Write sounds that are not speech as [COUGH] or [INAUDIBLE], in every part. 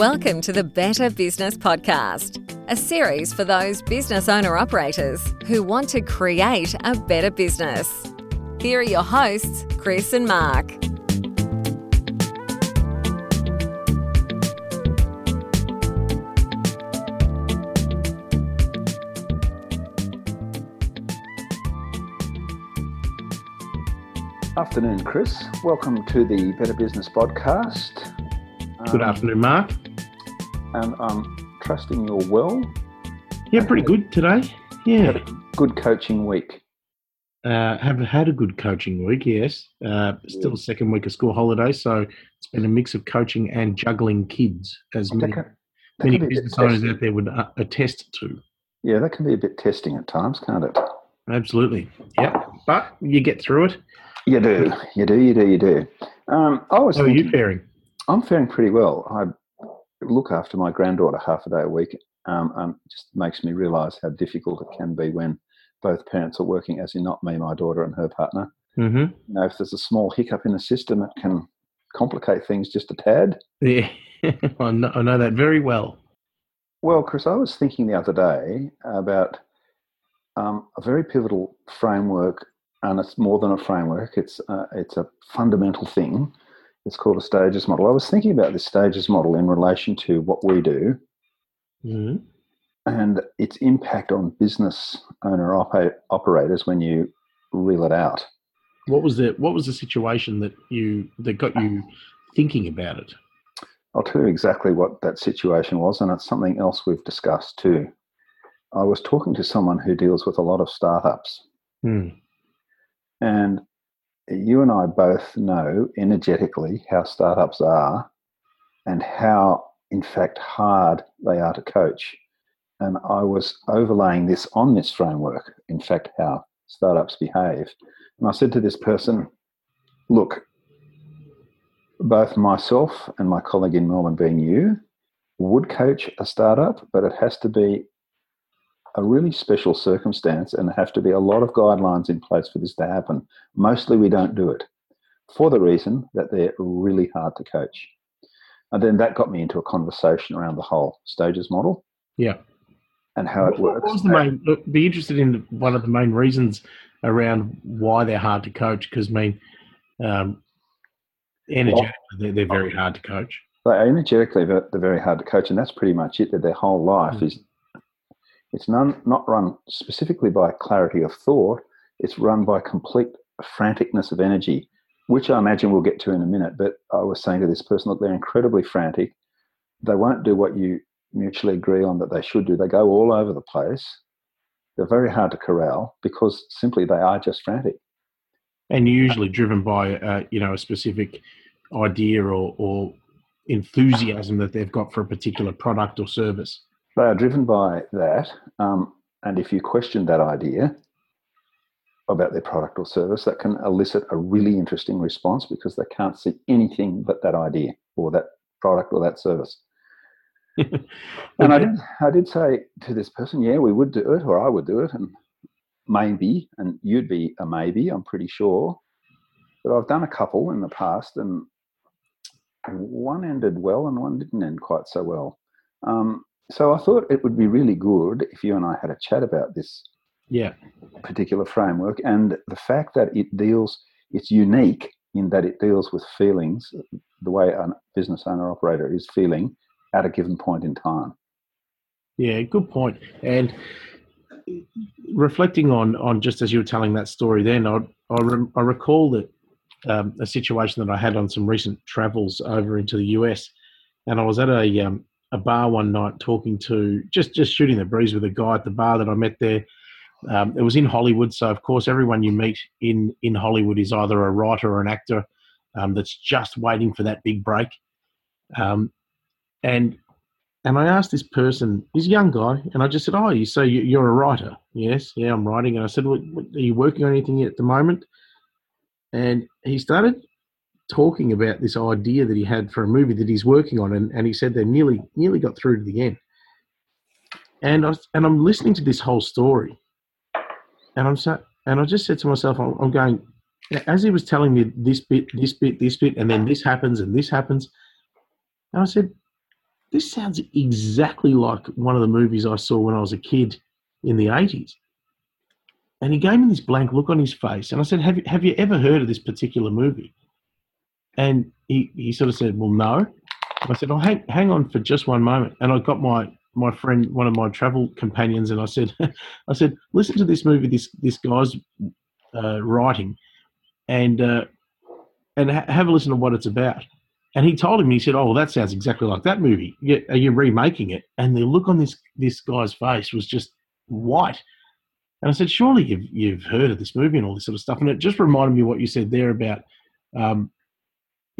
Welcome to the Better Business Podcast, a series for those business owner operators who want to create a better business. Here are your hosts, Chris and Mark. Afternoon, Chris. Welcome to the Better Business Podcast. Good afternoon, Mark. And I'm trusting you're well. Yeah, pretty good today. Yeah, good coaching week. uh, have had a good coaching week. Yes, uh, still the second week of school holiday, so it's been a mix of coaching and juggling kids, as many, can, many can be a bit business owners out there would uh, attest to. Yeah, that can be a bit testing at times, can't it? Absolutely. Yeah, but you get through it. You do, you do, you do, you do. Um, I was How are you faring? I'm faring pretty well. Look after my granddaughter half a day a week. Um, it just makes me realise how difficult it can be when both parents are working, as in not me, my daughter, and her partner. Mm-hmm. You know, if there's a small hiccup in the system, it can complicate things just a tad. Yeah, [LAUGHS] I, know, I know that very well. Well, Chris, I was thinking the other day about um, a very pivotal framework, and it's more than a framework. It's uh, it's a fundamental thing. It's called a stages model. I was thinking about this stages model in relation to what we do hmm and its impact on business owner opa- operators when you reel it out. What was the What was the situation that you that got you thinking about it? I'll tell you exactly what that situation was, and it's something else we've discussed too. I was talking to someone who deals with a lot of startups. Hmm. And you and I both know energetically how startups are and how, in fact, hard they are to coach. And I was overlaying this on this framework, in fact, how startups behave. And I said to this person, look, both myself and my colleague in Melbourne, being you, would coach a startup, but it has to be a really special circumstance and there have to be a lot of guidelines in place for this to happen. Mostly we don't do it for the reason that they're really hard to coach. And then that got me into a conversation around the whole stages model Yeah. and how it What- works. What was the main? Look, be interested in one of the main reasons around why they're hard to coach. Because I mean, um, energetically, they're, they're very hard to coach. They energetically, they're they're very hard to coach, and that's pretty much it. That their whole life Mm. is it's none, not run specifically by clarity of thought. It's run by complete franticness of energy, which I imagine we'll get to in a minute. But I was saying to this person, look, they're incredibly frantic. They won't do what you mutually agree on that they should do. They go all over the place. They're very hard to corral because simply they are just frantic. and usually driven by uh, you know a specific idea or, or enthusiasm that they've got for a particular product or service. They are driven by that. Um, and if you question that idea about their product or service, that can elicit a really interesting response because they can't see anything but that idea or that product or that service. [LAUGHS] And I did, I did say to this person, yeah, we would do it, or I would do it, and maybe, and you'd be a maybe, I'm pretty sure. But I've done a couple in the past, and one ended well and one didn't end quite so well. Um, so I thought it would be really good if you and I had a chat about this yeah, particular framework and the fact that it deals, it's unique in that it deals with feelings, the way a business owner operator is feeling at a given point in time. yeah, good point. And reflecting on on just as you were telling that story, then I I, re- I recall that um, a situation that I had on some recent travels over into the US, and I was at a um, a bar one night talking to just just shooting the breeze with a guy at the bar that I met there. Um, it was in Hollywood, so of course everyone you meet in in Hollywood is either a writer or an actor um, that's just waiting for that big break. Um, and and I asked this person, he's a young guy, and I just said, "Oh, you say you- you're a writer?" Yes, yeah, I'm writing. And I said, "What, what, "Are you working on anything at the moment?" And he started talking about this idea that he had for a movie that he's working on, and, and he said they nearly nearly got through to the end. And I and I'm listening to this whole story, and I'm so, and I just said to myself, I'm, I'm going, as he was telling me this bit, this bit, this bit, and then this happens and this happens, and I said, this sounds exactly like one of the movies I saw when I was a kid in the 80s. And he gave me this blank look on his face. And I said, Have you, have you ever heard of this particular movie? And he, he sort of said, Well, no. I said, Oh, hang, hang on for just one moment. And I got my, my friend, one of my travel companions, and I said, [LAUGHS] I said, Listen to this movie this, this guy's uh, writing and, uh, and ha- have a listen to what it's about. And he told him, he said, "Oh, well, that sounds exactly like that movie. Are you remaking it?" And the look on this this guy's face was just white. And I said, "Surely you've you've heard of this movie and all this sort of stuff." And it just reminded me what you said there about, um,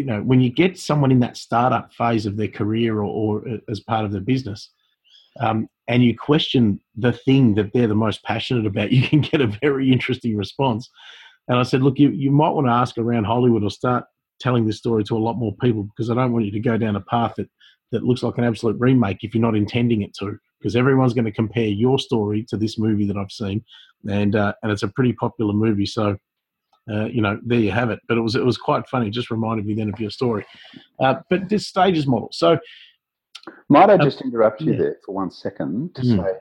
you know, when you get someone in that startup phase of their career or, or uh, as part of their business, um, and you question the thing that they're the most passionate about, [LAUGHS] you can get a very interesting response. And I said, look, you, you might want to ask around Hollywood or start telling this story to a lot more people because I don't want you to go down a path that, that looks like an absolute remake if you're not intending it to. Because everyone's going to compare your story to this movie that I've seen, and uh, and it's a pretty popular movie. So, uh, you know, there you have it. But it was it was quite funny. It just reminded me then of your story. Uh, but this stages model. So, might I just interrupt you yeah. there for one second to mm. say,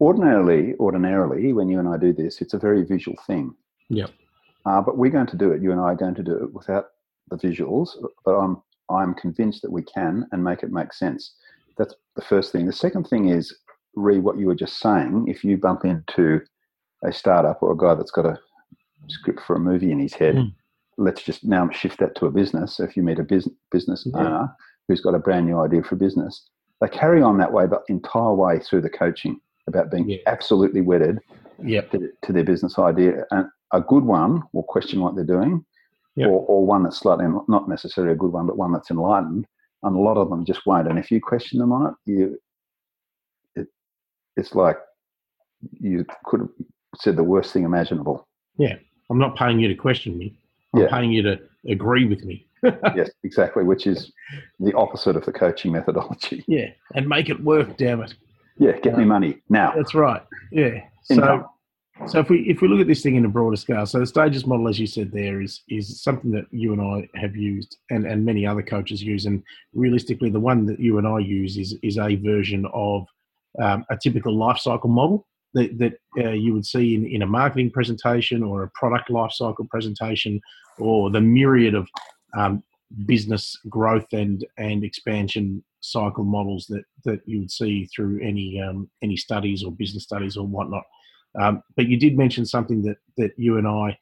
ordinarily, ordinarily, when you and I do this, it's a very visual thing. Yeah. Uh, but we're going to do it. You and I are going to do it without the visuals, but I'm I'm convinced that we can and make it make sense. That's the first thing. The second thing is re what you were just saying. If you bump into a startup or a guy that's got a script for a movie in his head, mm. let's just now shift that to a business. So if you meet a business business yeah. owner who's got a brand new idea for business, they carry on that way the entire way through the coaching about being yeah. absolutely wedded yep. to, to, their business idea. And a good one will question what they're doing yep. or, or one that's slightly not necessarily a good one, but one that's enlightened. And a lot of them just won't. And if you question them on it, you it, it's like you could have said the worst thing imaginable. Yeah, I'm not paying you to question me. I'm yeah. paying you to agree with me. [LAUGHS] yes, exactly, which is the opposite of the coaching methodology. [LAUGHS] Yeah, and make it work, damn it. Yeah, get um, me money now. That's right. Yeah. Income. So so if we if we look at this thing in a broader scale, so the stages model, as you said, there is is something that you and I have used, and, and many other coaches use, and realistically, the one that you and I use is is a version of um, a typical life cycle model that that uh, you would see in, in a marketing presentation or a product life cycle presentation, or the myriad of um, business growth and and expansion cycle models that that you would see through any um, any studies or business studies or whatnot. Um, but you did mention something that, that you and I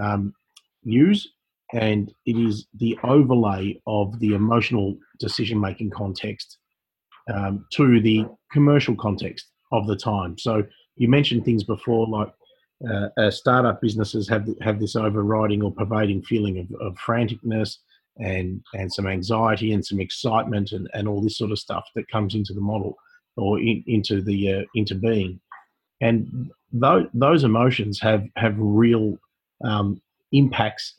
um, use, and it is the overlay of the emotional decision making context um, to the commercial context of the time. So you mentioned things before like uh, uh, startup businesses have have this overriding or pervading feeling of, of franticness and and some anxiety and some excitement and, and all this sort of stuff that comes into the model or in, into the uh, into being and those, those emotions have have real um, impacts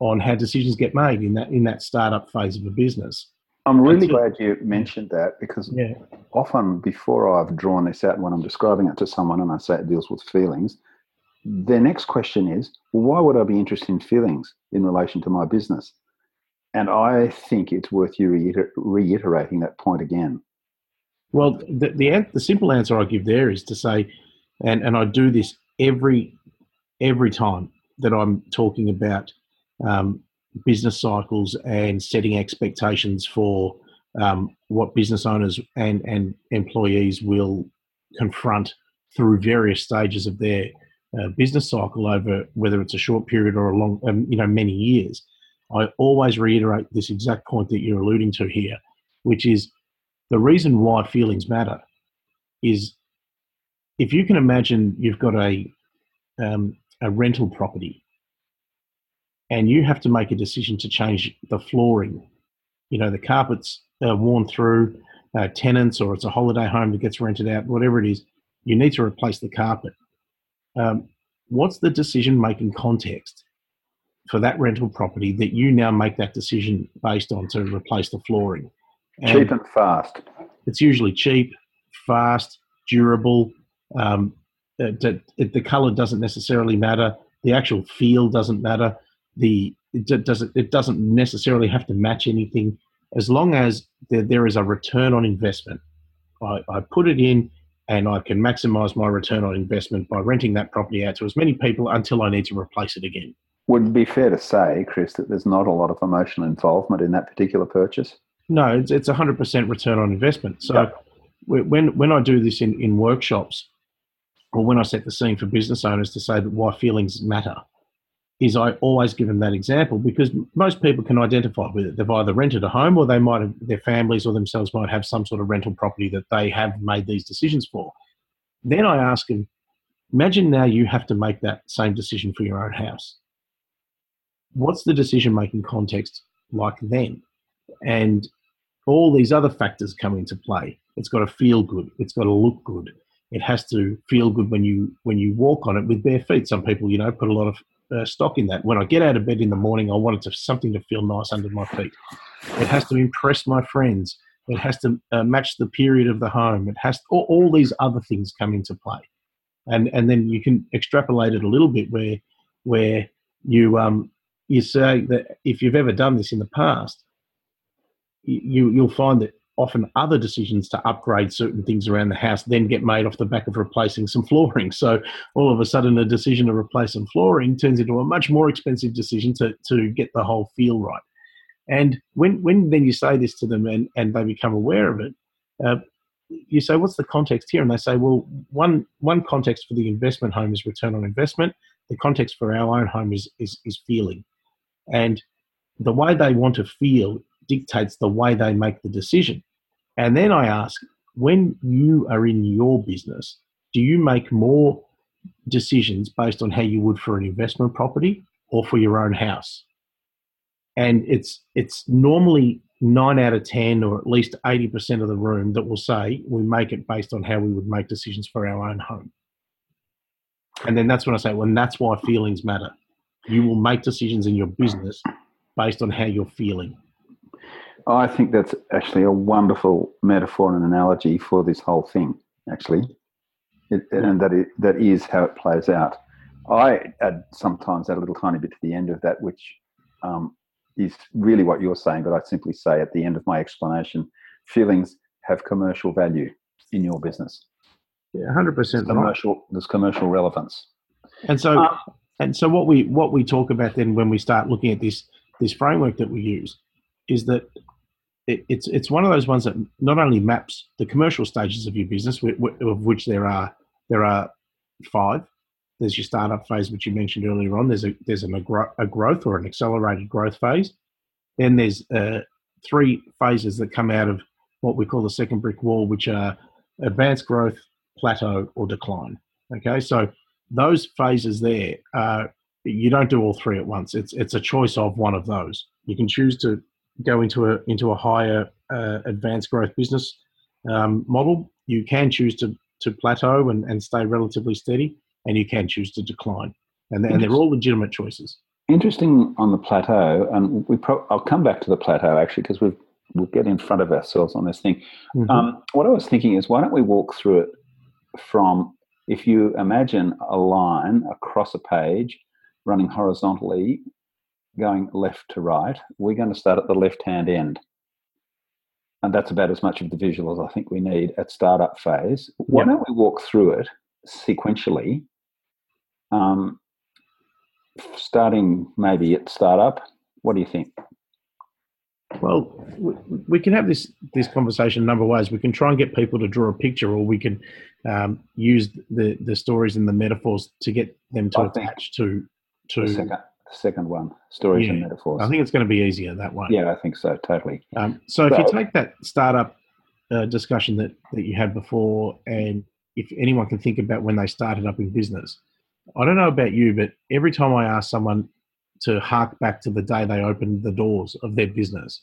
on how decisions get made in that in that startup phase of a business. I'm really glad you mentioned that because yeah. often before I've drawn this out when I'm describing it to someone and I say it deals with feelings, their next question is, well, why would I be interested in feelings in relation to my business? And I think it's worth you reiter- reiterating that point again. Well, the, the, the simple answer I give there is to say and and I do this every every time that I'm talking about um, business cycles and setting expectations for um, what business owners and and employees will confront through various stages of their uh, business cycle over whether it's a short period or a long um, you know many years. I always reiterate this exact point that you're alluding to here, which is the reason why feelings matter is if you can imagine you've got a um, a rental property and you have to make a decision to change the flooring, you know the carpets are worn through, uh, tenants or it's a holiday home that gets rented out, whatever it is, you need to replace the carpet. Um, what's the decision making context for that rental property that you now make that decision based on to replace the flooring? And cheap and fast. It's usually cheap, fast, durable, um, it, it, the color doesn't necessarily matter. The actual feel doesn't matter. The it doesn't it doesn't necessarily have to match anything as long as there, there is a return on investment. I, I put it in and I can maximize my return on investment by renting that property out to as many people until I need to replace it again. Would it be fair to say, Chris, that there's not a lot of emotional involvement in that particular purchase? No, it's it's 100% return on investment. So when when I do this in, in workshops, or when I set the scene for business owners to say that why feelings matter, is I always give them that example because most people can identify with it. They've either rented a home or they might have, their families or themselves might have some sort of rental property that they have made these decisions for. Then I ask them, imagine now you have to make that same decision for your own house what's the decision making context like then? And all these other factors come into play. It's got to feel good. It's got to look good. It has to feel good when you when you walk on it with bare feet. Some people, you know, put a lot of uh, stock in that. When I get out of bed in the morning, I want it to something to feel nice under my feet. It has to impress my friends. It has to uh, match the period of the home. It has to, all, all these other things come into play, and and then you can extrapolate it a little bit where where you um you say that if you've ever done this in the past, you you'll find that often other decisions to upgrade certain things around the house then get made off the back of replacing some flooring. So all of a sudden, a decision to replace some flooring turns into a much more expensive decision to to get the whole feel right. And when when then you say this to them and and they become aware of it. Uh, you say, what's the context here? And they say, well, one one context for the investment home is return on investment. The context for our own home is is, is feeling. And the way they want to feel dictates the way they make the decision. And then I ask, when you are in your business, do you make more decisions based on how you would for an investment property or for your own house? And it's it's normally nine out of ten or at least eighty percent of the room that will say we make it based on how we would make decisions for our own home. And then that's when I say, well, that's why feelings matter you will make decisions in your business based on how you're feeling. I think that's actually a wonderful metaphor and analogy for this whole thing, actually. It, and that, it, that is how it plays out. I add sometimes add a little tiny bit to the end of that, which um, is really what you're saying, but I simply say at the end of my explanation, feelings have commercial value in your business. Yeah, hundred percent. Commercial, there's commercial relevance. And so, um, and so what we what we talk about then when we start looking at this this framework that we use is that it, it's it's one of those ones that not only maps the commercial stages of your business, of which there are there are five. There's your startup phase, which you mentioned earlier on. There's a there's an, a growth or an accelerated growth phase. Then there's uh, three phases that come out of what we call the second brick wall, which are advanced growth, plateau, or decline. Okay, so those phases there, uh, you don't do all three at once. It's it's a choice of one of those. You can choose to go into a into a higher uh, advanced growth business um, model. You can choose to to plateau and, and stay relatively steady, and you can choose to decline. And, and they're all legitimate choices. Interesting on the plateau, and we pro- I'll come back to the plateau actually because we we'll get in front of ourselves on this thing. Mm-hmm. Um, what I was thinking is, why don't we walk through it from if you imagine a line across a page running horizontally, going left to right, we're going to start at the left hand end. And that's about as much of the visual as I think we need at startup phase. Why yep. don't we walk through it sequentially, um, starting maybe at startup? What do you think? Well, we can have this this conversation a number of ways. We can try and get people to draw a picture, or we can um, use the the stories and the metaphors to get them to I attach to to second, one, stories yeah, and metaphors. I think it's going to be easier that way. Yeah, I think so. Totally. Um, so, if you take that startup uh, discussion that that you had before, and if anyone can think about when they started up in business, I don't know about you, but every time I ask someone to hark back to the day they opened the doors of their business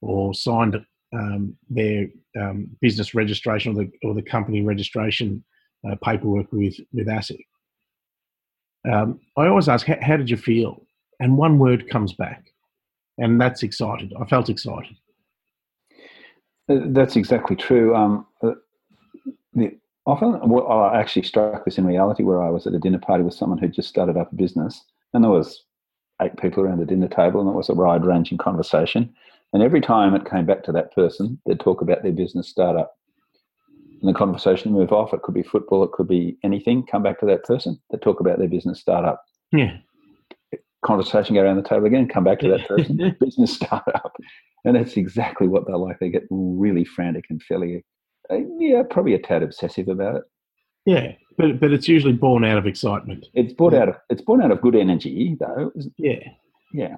or signed um, their um, business registration or the, or the company registration uh, paperwork with, with ASIC. Um, I always ask, how did you feel? And one word comes back, and that's excited. I felt excited. Uh, that's exactly true. Um, uh, the, often, well, I actually struck this in reality where I was at a dinner party with someone who just started up a business, and there was eight people around the dinner table, and it was a wide ranging conversation. And every time it came back to that person, they'd talk about their business startup. And the conversation move off. It could be football, it could be anything. Come back to that person. They talk about their business startup. Yeah. Conversation go around the table again. Come back to that person. [LAUGHS] business startup. And that's exactly what they're like. They get really frantic and fairly, uh, yeah, probably a tad obsessive about it. Yeah, but but it's usually born out of excitement. It's born out of it's born out of good energy, though. Yeah, yeah.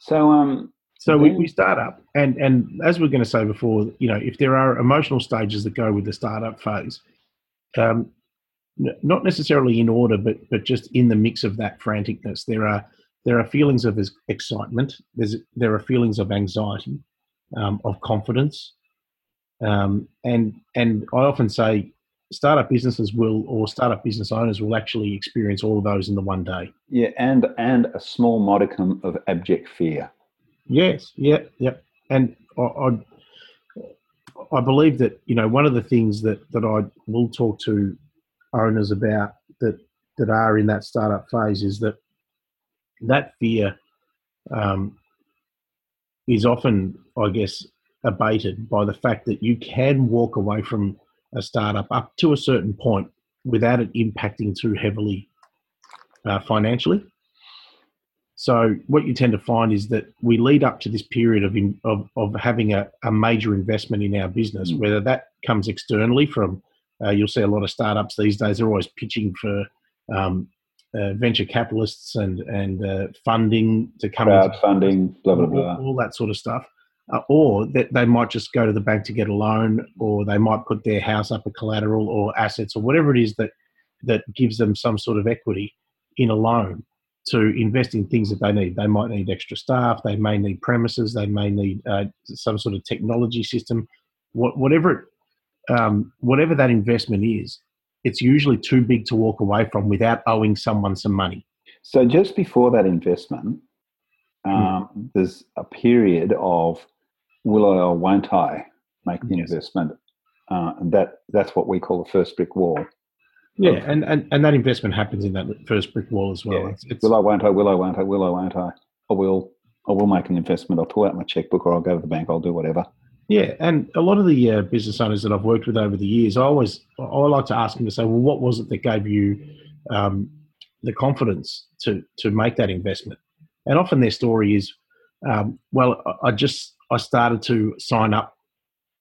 So um, so we, we start up, and and as we're going to say before, you know, if there are emotional stages that go with the startup phase, um, not necessarily in order, but but just in the mix of that franticness, there are there are feelings of excitement. There's there are feelings of anxiety, um, of confidence, um, and and I often say startup businesses will or startup business owners will actually experience all of those in the one day. Yeah, and and a small modicum of abject fear. Yes, yeah, yeah, and I, I, I believe that you know one of the things that that I will talk to owners about that that are in that startup phase is that that fear um, is often, I guess, abated by the fact that you can walk away from a startup up to a certain point without it impacting too heavily uh, financially. So what you tend to find is that we lead up to this period of in, of, of having a, a major investment in our business, mm. whether that comes externally from uh, you'll see a lot of startups these days. They're always pitching for um, uh, venture capitalists and and uh, funding to come out, crowdfunding, blah blah blah, all, all that sort of stuff uh, or that they might just go to the bank to get a loan, or they might put their house up a collateral or assets or whatever it is that that gives them some sort of equity in a loan to invest in things that they need. They might need extra staff, they may need premises, they may need uh, some sort of technology system, what, whatever it, um, whatever that investment is. It's usually too big to walk away from without owing someone some money. So just before that investment, hmm. um, mm. there's a period of will I or won't I make the yes. investment? Uh, and that that's what we call the first brick wall. Yeah, and, and, and that investment happens in that first brick wall as well. Yeah. It's, it's, will I, won't I, will I, won't I, will I, won't I? I will, I will make an investment. I'll pull out my checkbook or I'll go to the bank. I'll do whatever. Yeah, and a lot of the uh, business owners that I've worked with over the years, I always I like to ask them to say, well, what was it that gave you um, the confidence to to make that investment? And often their story is, um, well, I just I started to sign up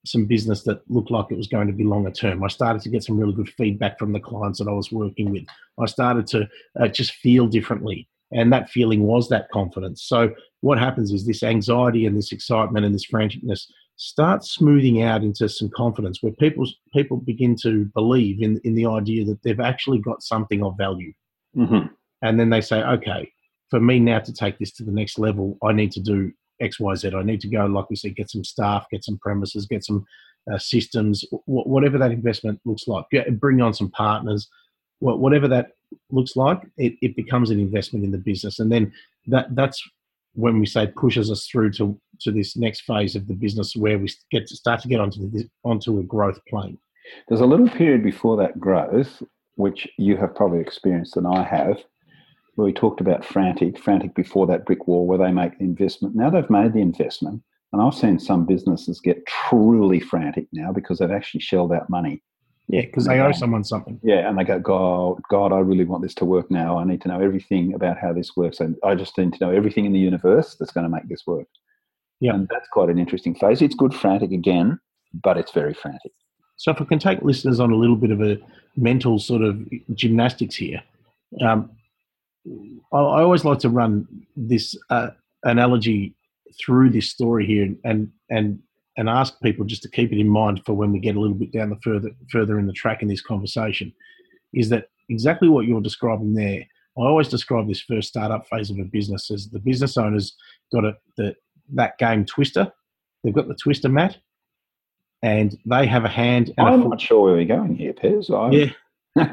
some business that looked like it was going to be longer term. I started to get some really good feedback from the clients that I was working with. I started to uh, just feel differently. And that feeling was that confidence. So, what happens is this anxiety and this excitement and this franticness starts smoothing out into some confidence where people, people begin to believe in, in the idea that they've actually got something of value. Mm-hmm. And then they say, okay, for me now to take this to the next level, I need to do X, Y, Z. I need to go, like we said, get some staff, get some premises, get some uh, systems, w- whatever that investment looks like. Get, bring on some partners, whatever that looks like. It, it becomes an investment in the business, and then that that's when we say pushes us through to to this next phase of the business where we get to start to get onto the, onto a growth plane. There's a little period before that growth, which you have probably experienced and I have, where we talked about frantic, frantic before that brick wall where they make the investment. Now they've made the investment, and I've seen some businesses get truly frantic now because they've actually shelled out money. Yeah, because they owe someone something. Yeah, and they go, God, God, I really want this to work now. I need to know everything about how this works, and I just need to know everything in the universe that's going to make this work. Yeah, and that's quite an interesting phase. It's good frantic again, but it's very frantic. So, if I can take listeners on a little bit of a mental sort of gymnastics here, um, I, I always like to run this uh, analogy through this story here and and and ask people just to keep it in mind for when we get a little bit down the further further in the track in this conversation is that exactly what you're describing there. I always describe this first startup phase of a business as the business owners got a, the, that game twister. They've got the twister mat and they have a hand and i'm a not sure where we're going here Pez. I, yeah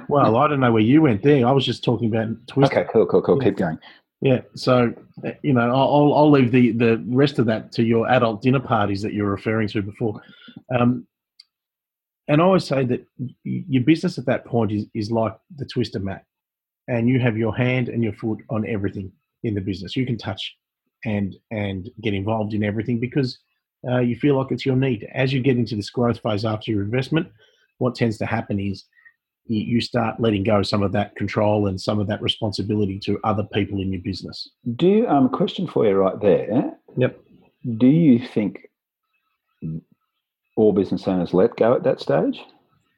well, I don't know where you went there. I was just talking about Twister. Okay, cool, cool, cool. Yeah. Keep going. Yeah, so you know, I'll I'll leave the the rest of that to your adult dinner parties that you're referring to before. Um, and I always say that your business at that point is is like the twister mat, and you have your hand and your foot on everything in the business. You can touch and and get involved in everything because uh, you feel like it's your need. As you get into this growth phase after your investment, what tends to happen is you, you start letting go some of that control and some of that responsibility to other people in your business. Do you, um, a question for you right there. Yep. Do you think all business owners let go at that stage?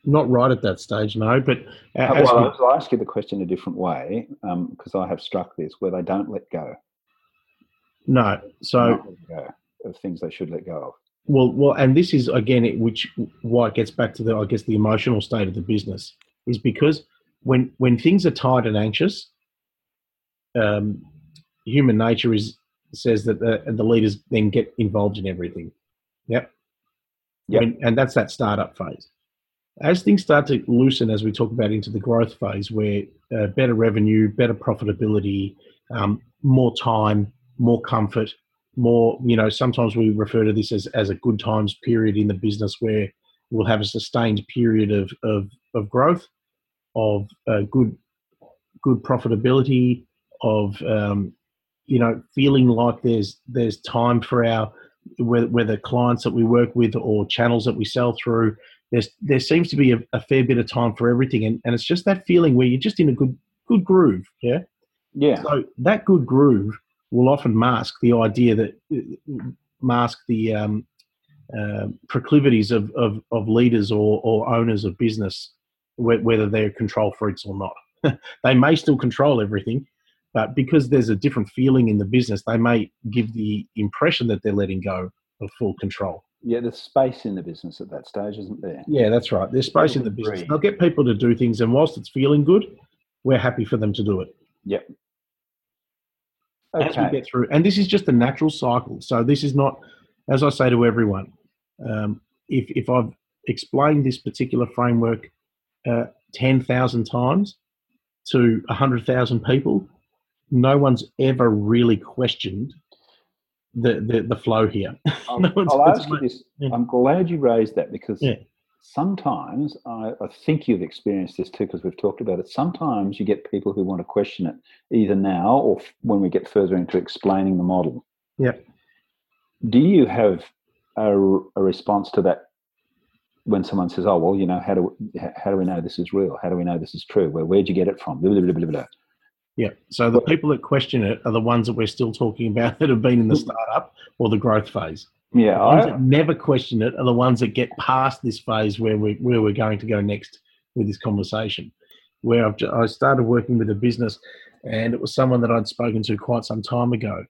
Not right at that stage, no. But uh, as well, we- I'll ask you the question a different way because I have struck this where they don't let go. no. So go of things they should let go of. Well, well, and this is again, it, which why it gets back to the, I guess, the emotional state of the business is because when when things are tight and anxious, um, human nature is says that the, the leaders then get involved in everything. Yep. Yep. And, and that's that startup phase. As things start to loosen, as we talk about into the growth phase, where uh, better revenue, better profitability, um, more time, more comfort, more, you know, sometimes we refer to this as, as a good times period in the business where we'll have a sustained period of, of, of growth, of uh, good, good profitability, of, um, you know, feeling like there's, there's time for our, whether, whether clients that we work with or channels that we sell through, there's, there seems to be a, a fair bit of time for everything. And, and it's just that feeling where you're just in a good, good groove. Yeah. Yeah. So that good groove will often mask the idea that mask the um, uh, proclivities of, of, of leaders or, or owners of business, whether they're control freaks or not. [LAUGHS] they may still control everything, but because there's a different feeling in the business, they may give the impression that they're letting go of full control. Yeah, there's space in the business at that stage, isn't there? Yeah, that's right. There's space in the business. They'll get people to do things, and whilst it's feeling good, we're happy for them to do it. Yep. as we get through. And this is just a natural cycle. So this is not, as I say to everyone, um, if if I've explained this particular framework uh, ten thousand times to hundred thousand people, no one's ever really questioned the the, the flow here. [LAUGHS] I'll, no I'll ask you this: yeah. I'm glad you raised that because Yeah. sometimes I, I think you've experienced this too because we've talked about it. Sometimes you get people who want to question it either now or f- when we get further into explaining the model. Yep. Do you have a, a response to that when someone says, "Oh, well, you know, how do how do we know this is real? How do we know this is true? Where where'd you get it from?" Blah, blah, blah. Yeah. So the people that question it are the ones that we're still talking about that have been in the startup or the growth phase. Yeah, The ones I, that never question it are the ones that get past this phase where we where we're going to go next with this conversation. Where I've I started working with a business, and it was someone that I'd spoken to quite some time ago,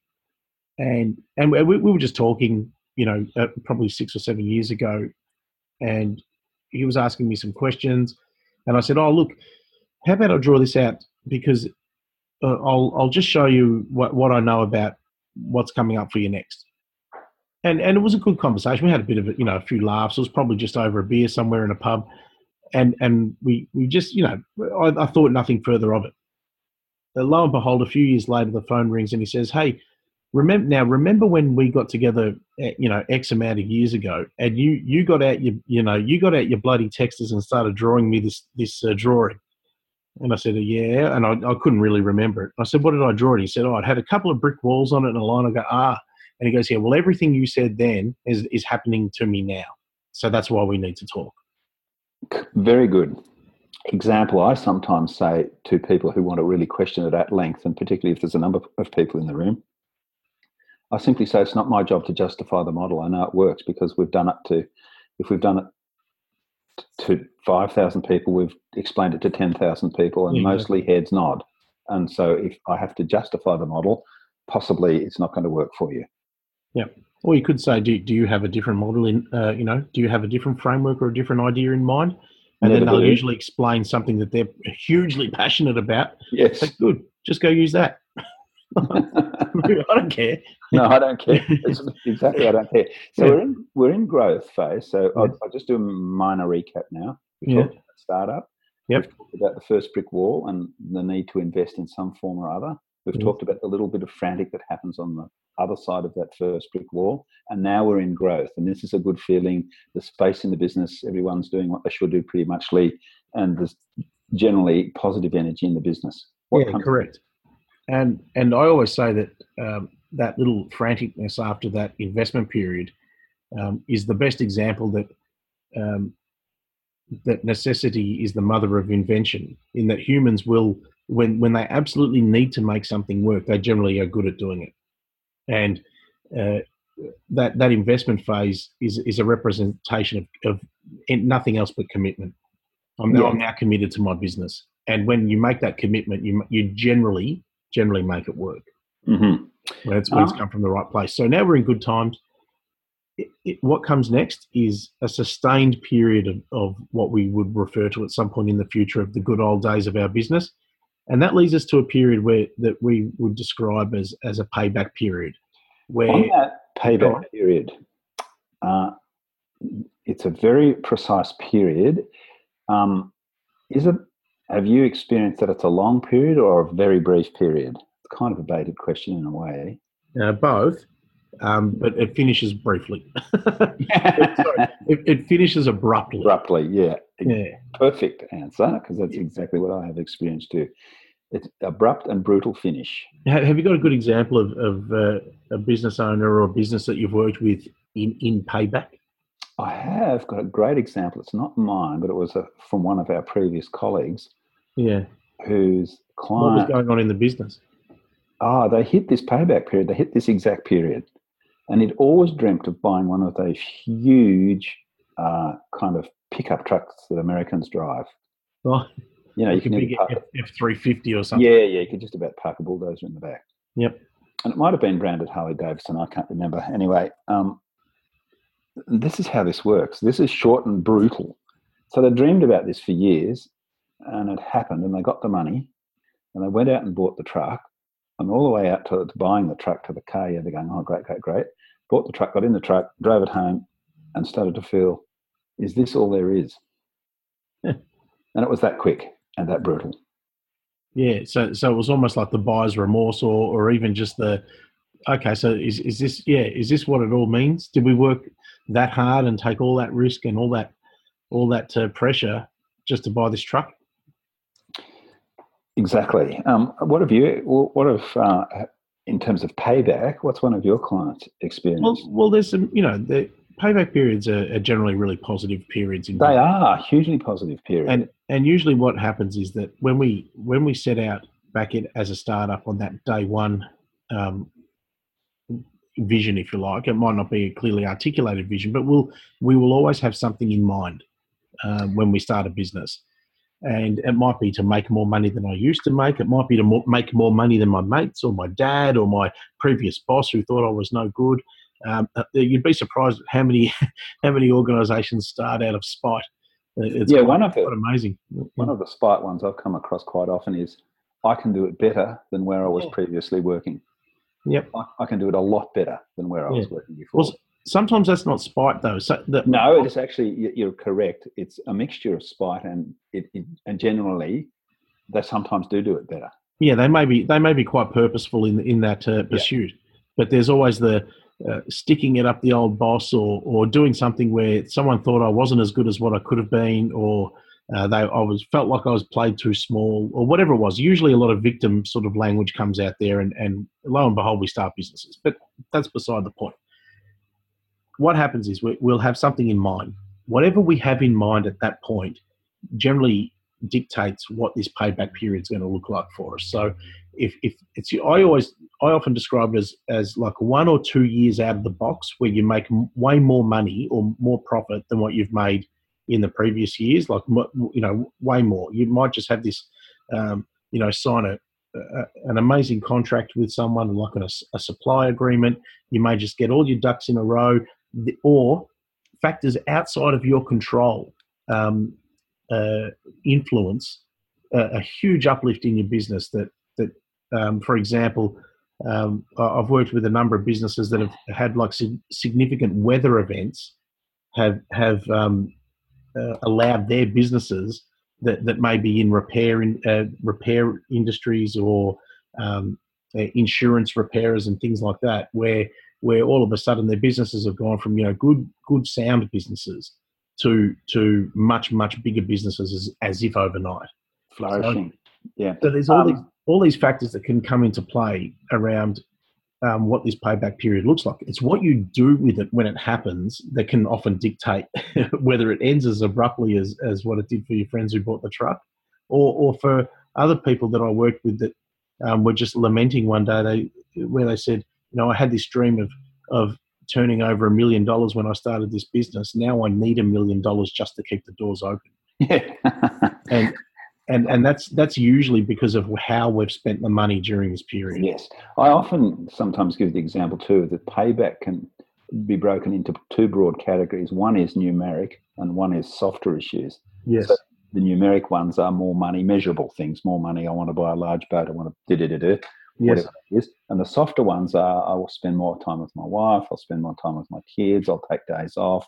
and and we, we were just talking, you know, uh, probably six or seven years ago, and he was asking me some questions, and I said, "Oh, look, how about I draw this out because uh, I'll I'll just show you what what I know about what's coming up for you next." and and it was a good conversation. We had a bit of a, you know a few laughs. It was probably just over a beer somewhere in a pub, and and we we just you know I, I thought nothing further of it. Lo and behold, a few years later, the phone rings and he says, "Hey, remember now? Remember when we got together? eh, You know, X amount of years ago, and you you got out your you know you got out your bloody texters and started drawing me this this uh, drawing." And I said, "Yeah," and I, I couldn't really remember it. I said, "What did I draw?" And he said, "Oh, it had a couple of brick walls on it and a line." I go, "Ah." And he goes, Yeah, well, everything you said then is, is happening to me now. So that's why we need to talk. Very good. Example I sometimes say to people who want to really question it at length, and particularly if there's a number of people in the room, I simply say it's not my job to justify the model. I know it works because we've done it to, if we've done it to 5,000 people, we've explained it to 10,000 people, and Yeah, mostly heads nod. And so if I have to justify the model, possibly it's not going to work for you. Yeah. Or you could say, Do, do you have a different model in, uh, you know, do you have a different framework or a different idea in mind? And then they'll do. usually explain something that they're hugely passionate about. Yes. Good, just go use that. [LAUGHS] I don't care. no, I don't care. That's [LAUGHS] exactly, I don't care. So Yeah. we're in we're in growth phase. So I'll, I'll just do a minor recap now. We Yeah. talked about startup. Yep. We've talked about the first brick wall and the need to invest in some form or other. We've talked about the little bit of frantic that happens on the other side of that first brick wall. And now we're in growth. And this is a good feeling. The space in the business, everyone's doing what they should do pretty much, Lee. And there's generally positive energy in the business. What yeah, correct. And and I always say that um, that little franticness after that investment period um, is the best example that um, that necessity is the mother of invention. In that humans will, when when they absolutely need to make something work, they generally are good at doing it, and uh, that that investment phase is is a representation of, of nothing else but commitment. I'm, yeah. I'm now committed to my business, and when you make that commitment, you you generally generally make it work. Mm-hmm. When it's when it's uh-huh. come from the right place. So now we're in good times. It, it, what comes next is a sustained period of, of what we would refer to at some point in the future of the good old days of our business, and that leads us to a period where that we would describe as as a payback period. Where on that payback period, uh, it's a very precise period. Um, is it? Have you experienced that it's a long period or a very brief period? It's kind of a baited question in a way. Uh, both, um, but it finishes briefly. [LAUGHS] Sorry, it, it, finishes abruptly. Abruptly, yeah. Yeah. Perfect answer because that's exactly what I have experienced too. It's abrupt and brutal finish. Have you got a good example of, of uh, a business owner or a business that you've worked with in, in payback? I have got a great example. It's not mine, but it was a, from one of our previous colleagues. Yeah. Whose client. What was going on in the business? Ah, oh, they hit this payback period. They hit this exact period. And he'd always dreamt of buying one of those huge uh, kind of pickup trucks that Americans drive. Oh, you know, you can get F three fifty or something. Yeah, yeah, you could just about park a bulldozer in the back. Yep. And it might have been branded Harley Davidson. I can't remember. Anyway, um, this is how this works. This is short and brutal. So they dreamed about this for years, and it happened, and they got the money, and they went out and bought the truck, and all the way out to, to buying the truck to the car, yeah, they're going, oh, great, great, great. Bought the truck, got in the truck, drove it home, and started to feel, is this all there is? [LAUGHS] and it was that quick and that brutal. Yeah, so so it was almost like the buyer's remorse, or or even just the, okay, so is is this yeah, is this what it all means? Did we work that hard and take all that risk and all that all that uh, pressure just to buy this truck? Exactly. Um, what have you? What have uh, in terms of payback? What's one of your clients' experience? Well, well, there's some. You know, the payback periods are, are generally really positive periods. In they are hugely positive periods. And and usually, what happens is that when we when we set out back in as a startup on that day one um, vision, if you like, it might not be a clearly articulated vision, but we'll we will always have something in mind uh, when we start a business and it might be to make more money than I used to make. It might be to mo- make more money than my mates or my dad or my previous boss who thought I was no good. Um, uh, you'd be surprised how many [LAUGHS] how many organisations start out of spite. Uh, it's yeah, quite, one of the, amazing. One of the spite ones I've come across quite often is I can do it better than where I was yeah. previously working. Yep, I, I, can do it a lot better than where I yeah. was working before. Well, sometimes that's not spite though. So the, no, it's actually you're correct. It's a mixture of spite and it, it, and generally they sometimes do do it better. Yeah, they may be they may be quite purposeful in in that uh, pursuit, yeah. but there's always the uh, sticking it up the old boss or or doing something where someone thought I wasn't as good as what I could have been or. Uh, they, I was felt like I was played too small, or whatever it was. Usually, a lot of victim sort of language comes out there, and, and lo and behold, we start businesses. But that's beside the point what happens is we, we'll have something in mind. Whatever we have in mind at that point generally dictates what this payback period is going to look like for us. So if, if it's I always I often describe it as as like one or two years out of the box where you make way more money or more profit than what you've made in the previous years. Like you know, way more. You might just have this, um, you know, sign a, a, an amazing contract with someone like a, a supply agreement. You may just get all your ducks in a row or factors outside of your control um, uh, influence a, a, huge uplift in your business. That that, um, for example, um, I've worked with a number of businesses that have had like significant weather events have have um, uh, allowed their businesses that, that may be in repair in uh, repair industries or um, uh, insurance repairers and things like that, where where all of a sudden their businesses have gone from you know good good sound businesses to to much much bigger businesses as, as if overnight. Flourishing. So, yeah. So there's all um, these all these factors that can come into play around um, what this payback period looks like. It's what you do with it when it happens that can often dictate [LAUGHS] whether it ends as abruptly as, as what it did for your friends who bought the truck, or, or for other people that I worked with that um, were just lamenting one day they where they said, you know, I had this dream of of turning over a million dollars when I started this business. Now I need a million dollars just to keep the doors open. Yeah. [LAUGHS] and and and that's that's usually because of how we've spent the money during this period. Yes, I often sometimes give the example too that payback can be broken into two broad categories. One is numeric, and one is softer issues. Yes. So the numeric ones are more money, measurable things. More money. I want to buy a large boat. I want to da da da da. Yes. Whatever it is. And the softer ones are I will spend more time with my wife. I'll spend more time with my kids. I'll take days off.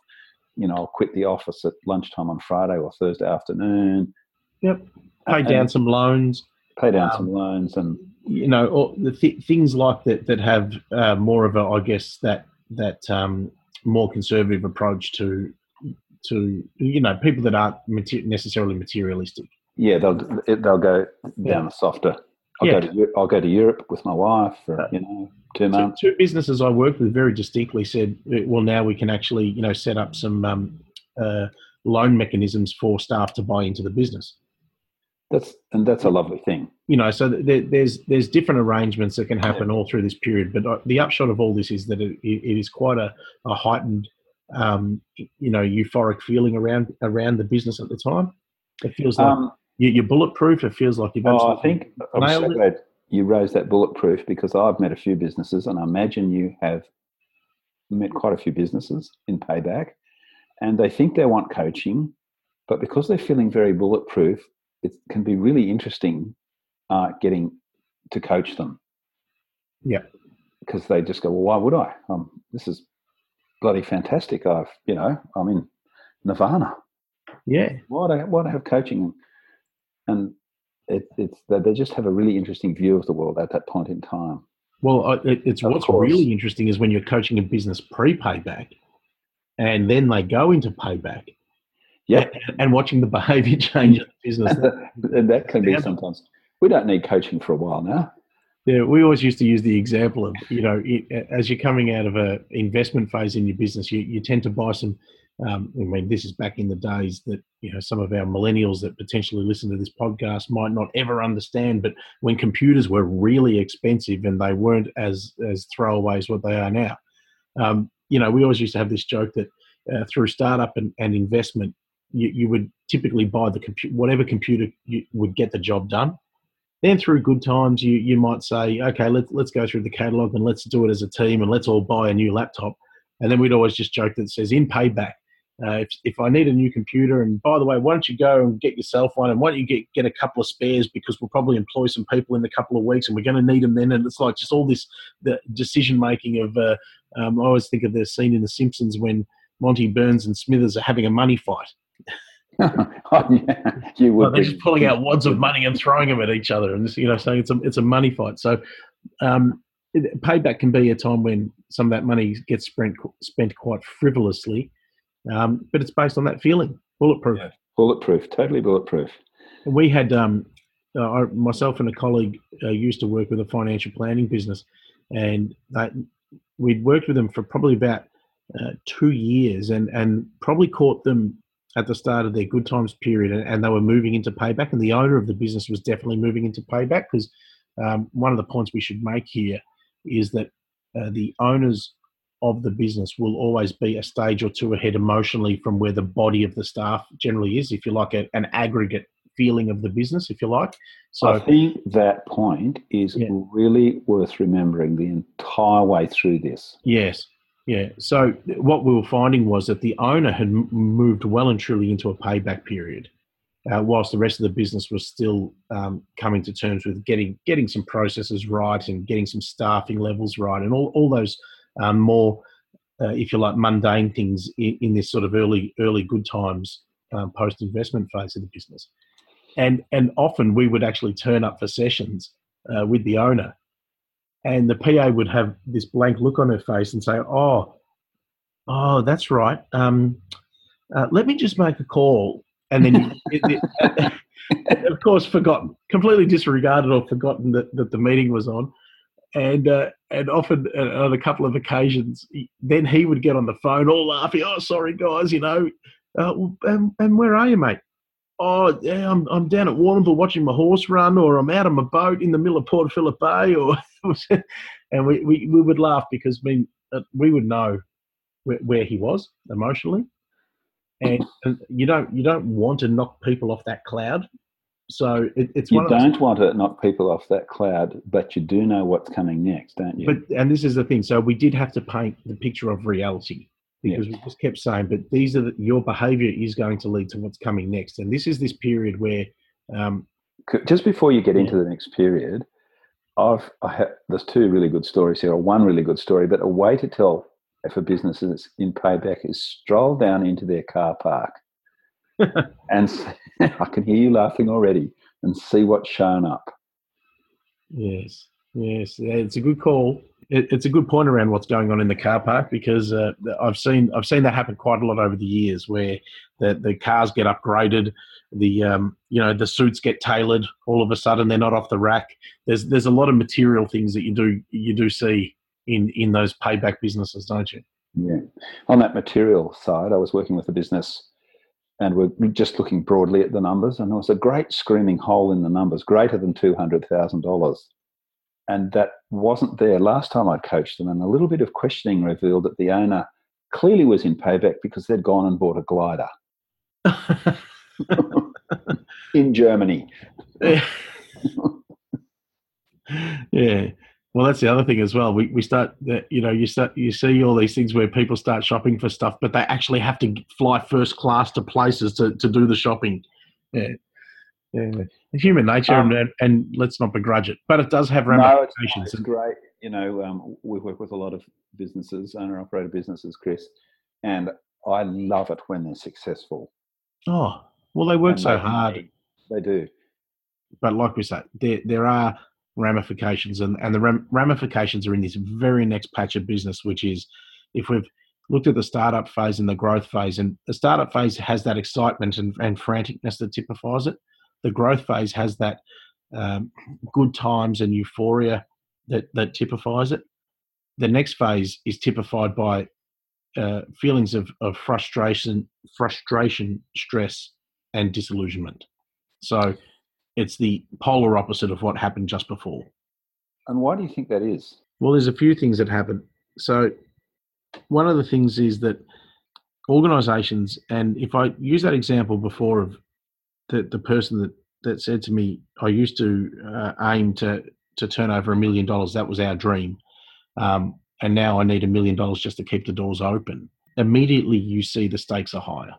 You know, I'll quit the office at lunchtime on Friday or Thursday afternoon. Yep. Pay down And some loans. pay down Um, some loans and you know, or the th- things like that that have uh, more of a, I guess that that um, more conservative approach to to you know people that aren't mater- necessarily materialistic. yeah, they'll they'll go Yeah. down the softer. I'll Yeah. go to I'll go to Europe with my wife for you know two months. two businesses I worked with very distinctly said, uh, well, now we can actually you know set up some um, uh, loan mechanisms for staff to buy into the business. That's and that's a lovely thing. you know, so there, there's there's different arrangements that can happen all through this period. But uh, the upshot of all this is that it, it is quite a, a heightened, um, you know, euphoric feeling around around the business at the time. It feels like Um, you, you're bulletproof. It feels like you've oh, I think I'm so it. glad you raised that bulletproof because I've met a few businesses, and I imagine you have met quite a few businesses in payback, and they think they want coaching, but because they're feeling very bulletproof, it can be really interesting uh, getting to coach them. Yeah. because they just go, well, why would I? Um, this is bloody fantastic. I've, you know, I'm in Nirvana. yeah, Why do I, why do I have coaching? And it, it's they they just have a really interesting view of the world at that point in time. Well, it, it's Of what's course. really interesting is when you're coaching a business pre-payback, and then they go into payback, Yeah, [LAUGHS] and, watching the behaviour [LAUGHS] change in the business. and that can be sometimes. We don't need coaching for a while now. Yeah, we always used to use the example of you know it, as you're coming out of a investment phase in your business, you, you tend to buy some. Um, I mean, this is back in the days that you know some of our millennials that potentially listen to this podcast might not ever understand. But when computers were really expensive and they weren't as as throwaways what they are now, um, you know, we always used to have this joke that uh, through startup and, and investment, you, you would typically buy the computer, whatever computer you would get the job done then through good times you you might say okay let's let's go through the catalog and let's do it as a team and let's all buy a new laptop and then we'd always just joke that it says in payback uh, if, if I need a new computer, and by the way, why don't you go and get yourself one, and why don't you get, get a couple of spares because we'll probably employ some people in a couple of weeks, and we're going to need them then. And it's like just all this the decision making of. Uh, um, I always think of the scene in The Simpsons when Monty Burns and Smithers are having a money fight. [LAUGHS] oh, yeah, you would. They're be- just pulling out wads of [LAUGHS] money and throwing them at each other, and you know, saying it's a it's a money fight. So, um, it, payback can be a time when some of that money gets spent spent quite frivolously, um, but it's based on that feeling, bulletproof. Yeah. bulletproof, totally bulletproof. We had um, uh, myself and a colleague uh, used to work with a financial planning business, and they, we'd worked with them for probably about uh, two years, and and probably caught them at the start of their good times period, and, and they were moving into payback, and the owner of the business was definitely moving into payback because um, one of the points we should make here is that uh, the owners of the business will always be a stage or two ahead emotionally from where the body of the staff generally is, if you like, a, an aggregate feeling of the business, if you like. So I think that point is Yeah. really worth remembering the entire way through this. Yes. Yeah. So what we were finding was that the owner had moved well and truly into a payback period, uh, whilst the rest of the business was still um, coming to terms with getting getting some processes right and getting some staffing levels right and all all those um, more, uh, if you like, mundane things in, in this sort of early early good times um, post investment phase of the business, and and often we would actually turn up for sessions uh, with the owner and the PA would have this blank look on her face and say, "Oh, oh, that's right. Um, uh, let me just make a call." And then, [LAUGHS] of course, forgotten, completely disregarded or forgotten that, that the meeting was on. and uh, and often uh, on a couple of occasions, then he would get on the phone all laughing. Oh, sorry guys, you know, uh, and, and where are you, mate? Oh, yeah, I'm I'm down at Warrnambool watching my horse run, or I'm out on my boat in the middle of Port Phillip Bay, or [LAUGHS] and we, we, we would laugh because we uh, we would know where, where he was emotionally, and, [LAUGHS] and you don't you don't want to knock people off that cloud so it, it's you don't those, want to knock people off that cloud, but you do know what's coming next, don't you? But and this is the thing. So we did have to paint the picture of reality because we just kept saying, but these are the, your behaviour is going to lead to what's coming next, and this is this period where. Um, just before you get into the next period, I've I have, there's two really good stories here, or one really good story, but a way to tell if a business is in payback is stroll down into their car park [LAUGHS] and [LAUGHS] I can hear you laughing already and see what's shown up. Yes, yes, it's a good call. It, it's a good point around what's going on in the car park because uh, I've seen I've seen that happen quite a lot over the years where the the cars get upgraded, the um, you know the suits get tailored. All of a sudden, they're not off the rack. There's there's a lot of material things that you do you do see in in those payback businesses, don't you? Yeah. On that material side, I was working with a business and we're just looking broadly at the numbers, and there was a great screaming hole in the numbers, greater than two hundred thousand dollars, and that wasn't there last time I coached them. And a little bit of questioning revealed that the owner clearly was in payback because they'd gone and bought a glider [LAUGHS] in Germany. [LAUGHS] yeah. Well, that's the other thing as well. We we start that you know you start you see all these things where people start shopping for stuff, but they actually have to fly first class to places to, to do the shopping. Yeah, yeah. Human nature, um, and, and let's not begrudge it, but it does have ramifications. No, it's, it's great. You know, um, we work with a lot of businesses, owner operator businesses, Chris, and I love it when they're successful. Oh, well, they work and so they, hard. They do. But like we say, there there are ramifications, and, and the ramifications are in this very next patch of business, which is if we've looked at the startup phase and the growth phase, and the startup phase has that excitement and, and franticness that typifies it. The growth phase has that um, good times and euphoria that, that typifies it. The next phase is typified by uh, feelings of, of frustration, frustration, stress, and disillusionment. So it's the polar opposite of what happened just before. And why do you think that is? Well, there's a few things that happen. So, one of the things is that organizations, and if I use that example before of the, the person that, that said to me, I used to uh, aim to, to turn over a million dollars, that was our dream. Um, and now I need a million dollars just to keep the doors open. Immediately, you see the stakes are higher.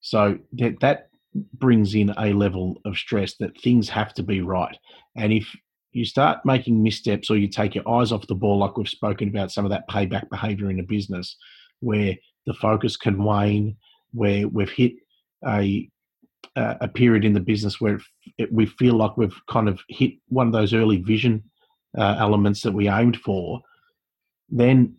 So that, that brings in a level of stress that things have to be right. And if you start making missteps or you take your eyes off the ball, like we've spoken about some of that payback behavior in a business where the focus can wane, where we've hit a a period in the business where it, we feel like we've kind of hit one of those early vision uh, elements that we aimed for, then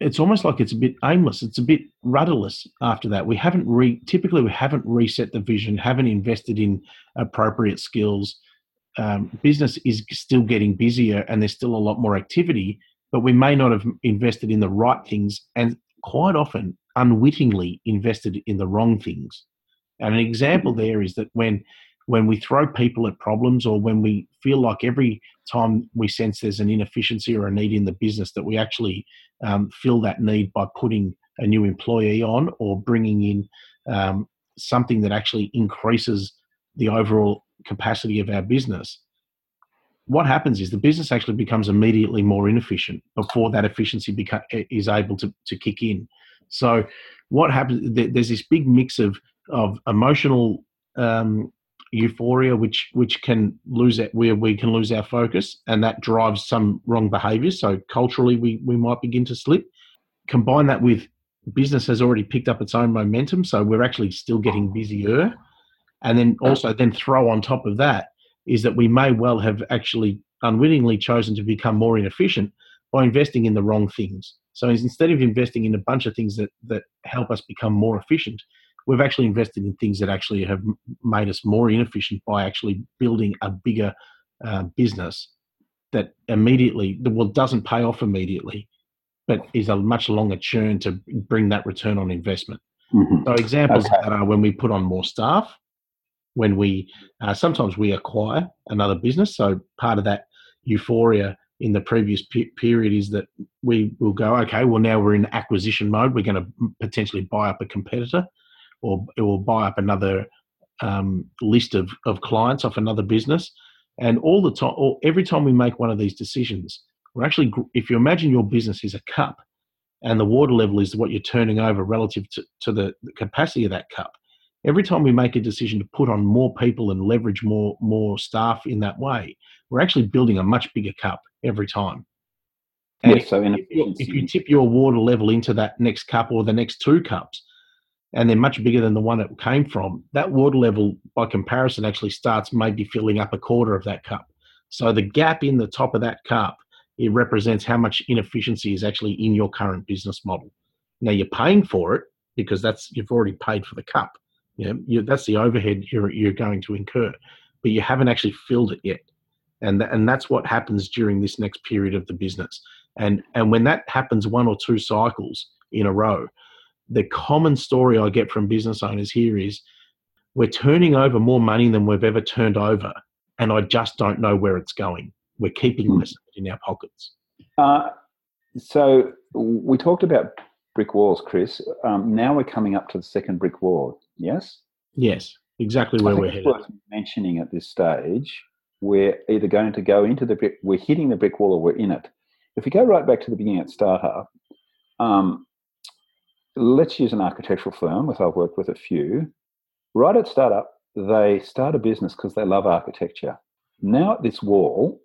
it's almost like it's a bit aimless. It's a bit rudderless after that. We haven't re typically we haven't reset the vision, haven't invested in appropriate skills. Um, business is still getting busier, and there's still a lot more activity, but we may not have invested in the right things, and quite often unwittingly invested in the wrong things. And an example there is that when when we throw people at problems or when we feel like every time we sense there's an inefficiency or a need in the business that we actually um, fill that need by putting a new employee on or bringing in um, something that actually increases the overall capacity of our business. What happens is the business actually becomes immediately more inefficient before that efficiency beca- is able to, to kick in. So what happens there's this big mix of of emotional um, euphoria which which can lose it where we can lose our focus and that drives some wrong behaviors. So culturally we we might begin to slip. Combine that with business has already picked up its own momentum so we're actually still getting busier. And then also then throw on top of that is that we may well have actually unwittingly chosen to become more inefficient by investing in the wrong things. So instead of investing in a bunch of things that that help us become more efficient we've actually invested in things that actually have made us more inefficient by actually building a bigger uh, business that immediately well doesn't pay off immediately, but is a much longer churn to bring that return on investment. Mhm. So examples Okay. of that are when we put on more staff, when we uh, sometimes we acquire another business. So part of that euphoria in the previous pe- period is that we will go, okay, well now we're in acquisition mode. We're going to potentially buy up a competitor, or or buy up another um, list of of clients off another business. And all the time, or every time we make one of these decisions, we're actually, if you imagine your business is a cup, and the water level is what you're turning over relative to, to the, the capacity of that cup. Every time we make a decision to put on more people and leverage more more staff in that way, we're actually building a much bigger cup every time. And Yes, so if, you- if you tip your water level into that next cup or the next two cups, and they're much bigger than the one it came from, that water level, by comparison, actually starts maybe filling up a quarter of that cup. So the gap in the top of that cup, it represents how much inefficiency is actually in your current business model. Now you're paying for it because that's you've already paid for the cup. You know, you, that's the overhead you're you're going to incur, but you haven't actually filled it yet, and th- and that's what happens during this next period of the business. And and when that happens one or two cycles in a row, the common story I get from business owners here is we're turning over more money than we've ever turned over, and I just don't know where it's going. We're keeping less of in our pockets. Uh, so we talked about brick walls, Chris. Um, now we're coming up to the second brick wall. Yes. Yes, exactly where we're it's headed. worth mentioning at this stage. We're either going to go into the brick, we're hitting the brick wall, or we're in it. If we go right back to the beginning at startup, um, let's use an architectural firm, which I've worked with a few. Right at startup, they start a business because they love architecture. Now at this wall,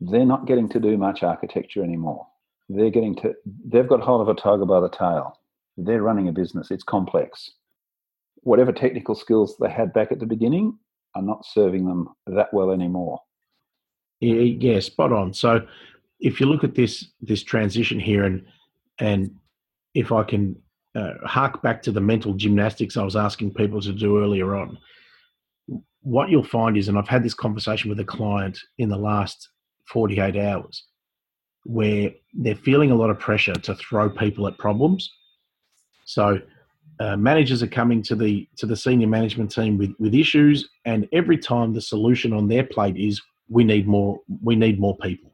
they're not getting to do much architecture anymore. They're getting to, they've got hold of a tiger by the tail. They're running a business, it's complex. Whatever technical skills they had back at the beginning are not serving them that well anymore. Yeah, yeah, spot on. So if you look at this this transition here, and and if I can uh, hark back to the mental gymnastics I was asking people to do earlier on, what you'll find is, and I've had this conversation with a client in the last 48 hours, where they're feeling a lot of pressure to throw people at problems. So uh, managers are coming to the to the senior management team with with issues, and every time the solution on their plate is we need more we need more people.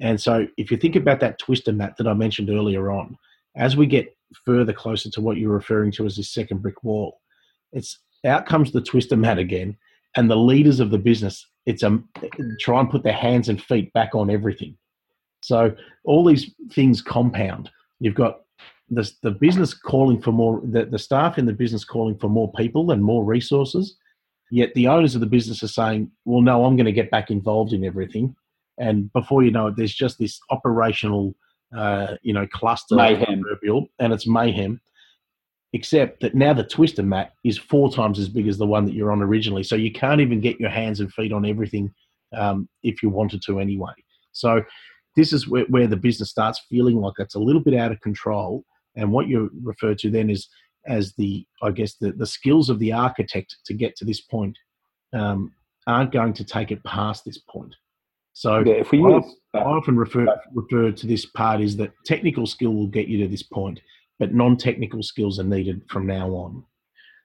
And so if you think about that twister mat that I mentioned earlier on, as we get further closer to what you're referring to as this second brick wall, it's out comes the twister mat again, and the leaders of the business it's a try and put their hands and feet back on everything. So all these things compound. You've got the, the business calling for more, the, the staff in the business calling for more people and more resources. Yet the owners of the business are saying, well, no, I'm going to get back involved in everything. And before you know it, there's just this operational, uh, you know, cluster Mayhem. and it's mayhem. Except that now the twister mat is four times as big as the one that you're on originally. So you can't even get your hands and feet on everything um, if you wanted to anyway. So this is where, where the business starts feeling like it's a little bit out of control. And what you refer to then is as the, I guess, the, the skills of the architect to get to this point um, aren't going to take it past this point. So Yeah, if we I- use, I often refer refer to this part is that technical skill will get you to this point, but non-technical skills are needed from now on.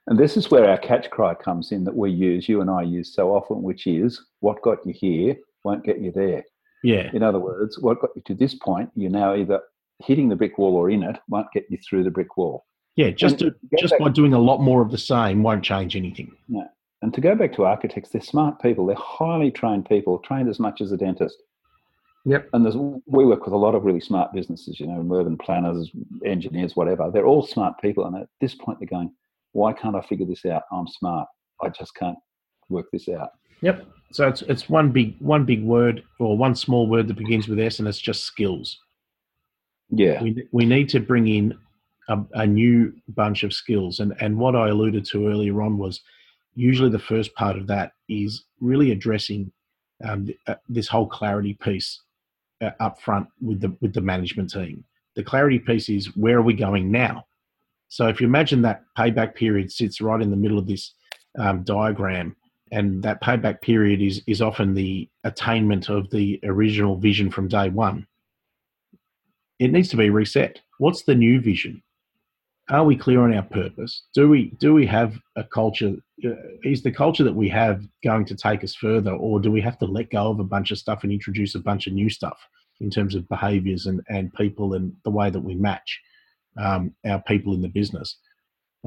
and this is where our catch cry comes in that we use, you and I use so often, which is what got you here won't get you there. Yeah, In other words, what got you to this point, you're now either hitting the brick wall or in it, won't get you through the brick wall. yeah. Just to, just back- by doing a lot more of the same won't change anything. And to go back to architects, they're smart people. They're highly trained people, trained as much as a dentist. Yep. And there's, we work with a lot of really smart businesses, you know, urban planners, engineers, whatever. They're all smart people. And at this point, they're going, why can't I figure this out? I'm smart. I just can't work this out. Yep. So it's it's one big one big word or one small word that begins with S, and it's just skills. Yeah. we, we need to bring in a, a new bunch of skills and and what i alluded to earlier on was usually the first part of that is really addressing um, th- uh, this whole clarity piece uh, up front with the with the management team the clarity piece is where are we going now so if you imagine that payback period sits right in the middle of this um, diagram and that payback period is is often the attainment of the original vision from day one. It needs to be reset. What's the new vision? Are we clear on our purpose? Do we do we have a culture? Uh, is the culture that we have going to take us further, or do we have to let go of a bunch of stuff and introduce a bunch of new stuff in terms of behaviours and and people and the way that we match um, our people in the business?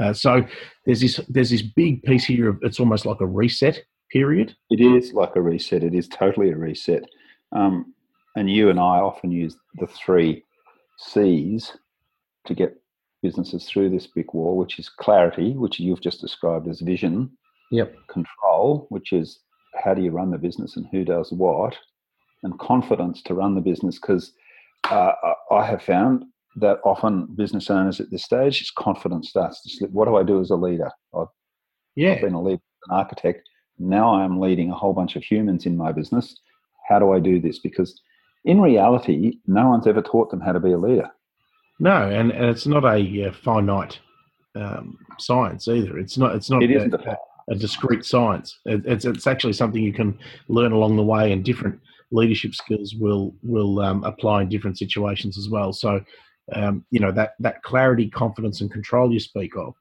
Uh, so there's this there's this big piece here of it's almost like a reset period. It is like a reset. It is totally a reset. Um, and you and I often use the three C's to get businesses through this big wall, which is clarity, which you've just described as vision. Yep. Control, which is how do you run the business and who does what, and confidence to run the business. Because uh, I have found that often business owners at this stage, it's confidence starts to slip. What do I do as a leader? I've, yeah. I've been a leader, an architect. Now I'm leading a whole bunch of humans in my business. How do I do this? Because in reality, no one's ever taught them how to be a leader. No, and, and it's not a uh, finite um, science either. It's not. It's not. It isn't a, a, a discrete science. It, it's it's actually something you can learn along the way, and different leadership skills will will um, apply in different situations as well. So um, you know that that clarity, confidence, and control you speak of.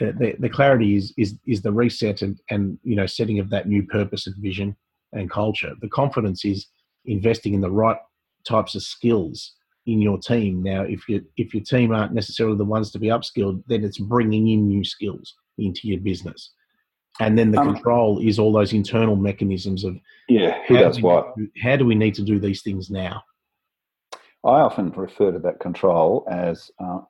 Uh, the, the clarity is is is the reset and and you know setting of that new purpose and vision and culture. The confidence is investing in the right types of skills in your team. Now, if you if your team aren't necessarily the ones to be upskilled, then it's bringing in new skills into your business. And then the um, control is all those internal mechanisms of yeah, who does what? how do we need to do these things now? I often refer to that control as uh,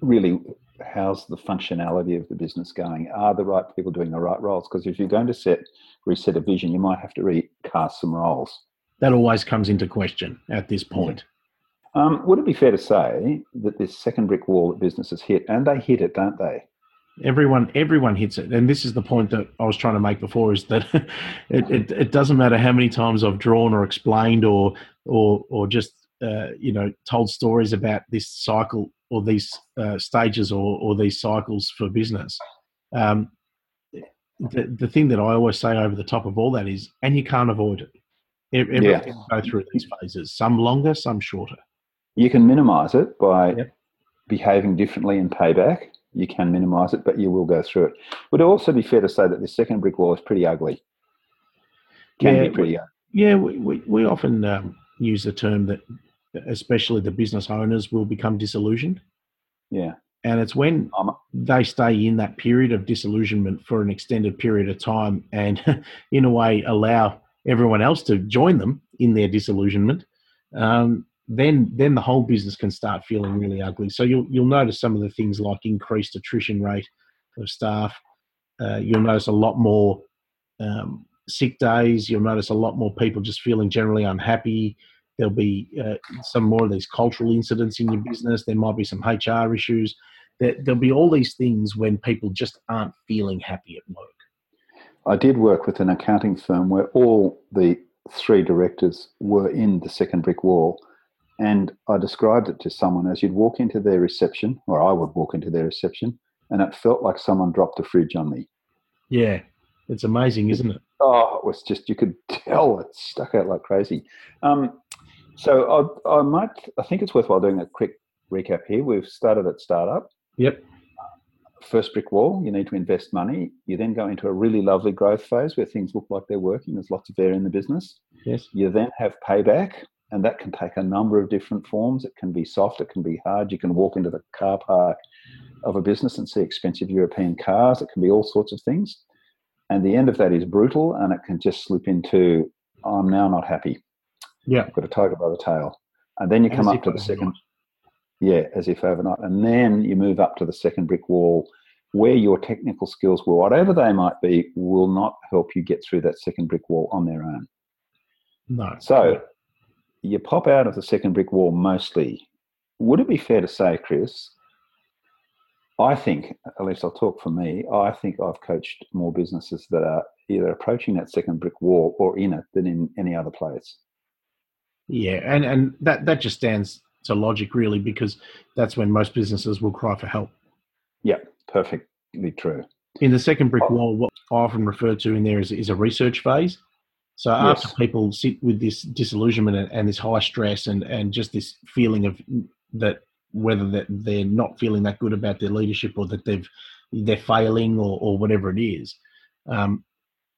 really how's the functionality of the business going? Are the right people doing the right roles? Because if you're going to set reset a vision, you might have to recast some roles. That always comes into question at this point. Um, would it be fair to say that this second brick wall that businesses hit, and they hit it, don't they? Everyone, everyone hits it, and this is the point that I was trying to make before: is that [LAUGHS] it, it, it doesn't matter how many times I've drawn or explained or or or just uh, you know told stories about this cycle or these uh, stages or, or these cycles for business. Um, the, the thing that I always say over the top of all that is, and you can't avoid it. Everything yeah. go through these phases, some longer, some shorter. You can minimize it by yep. behaving differently in payback. You can minimize it, but you will go through it. Would it also be fair to say that the second brick wall is pretty ugly? Can yeah, be pretty ugly. Yeah, we, we, we often um, use the term that especially the business owners, will become disillusioned. Yeah. And it's when they stay in that period of disillusionment for an extended period of time and, [LAUGHS] in a way, allow everyone else to join them in their disillusionment, um, then then the whole business can start feeling really ugly. So you'll you'll notice some of the things like increased attrition rate of staff. Uh, you'll notice a lot more um, sick days. You'll notice a lot more people just feeling generally unhappy. There'll be uh, some more of these cultural incidents in your business. There might be some HR issues. There, there'll be all these things when people just aren't feeling happy at work. I did work with an accounting firm where all the three directors were in the second brick wall. And I described it to someone as you'd walk into their reception, or I would walk into their reception, and it felt like someone dropped a fridge on me. Yeah, it's amazing, isn't it? Oh, it was just, you could tell it stuck out like crazy. Um, so I, I might, I think it's worthwhile doing a quick recap here. We've started at startup. Yep. First brick wall, you need to invest money. You then go into a really lovely growth phase where things look like they're working. There's lots of air in the business. Yes. You then have payback, and that can take a number of different forms. It can be soft, it can be hard. You can walk into the car park of a business and see expensive European cars. It can be all sorts of things. And the end of that is brutal, and it can just slip into, I'm now not happy. Yeah. You've got a tiger by the tail. And then you come as up to the second. Yeah, as if overnight. And then you move up to the second brick wall where your technical skills, whatever they might be, will not help you get through that second brick wall on their own. No. So you pop out of the second brick wall mostly. Would it be fair to say, Chris? I think, at least I'll talk for me, I think I've coached more businesses that are either approaching that second brick wall or in it than in any other place. Yeah, and and that that just stands to logic really because that's when most businesses will cry for help. Yeah, perfectly true. In the second brick oh. wall, what I often refer to in there is, is a research phase. So after people sit with this disillusionment and, and this high stress and, and just this feeling of that whether that they're not feeling that good about their leadership or that they've they're failing or, or whatever it is, um,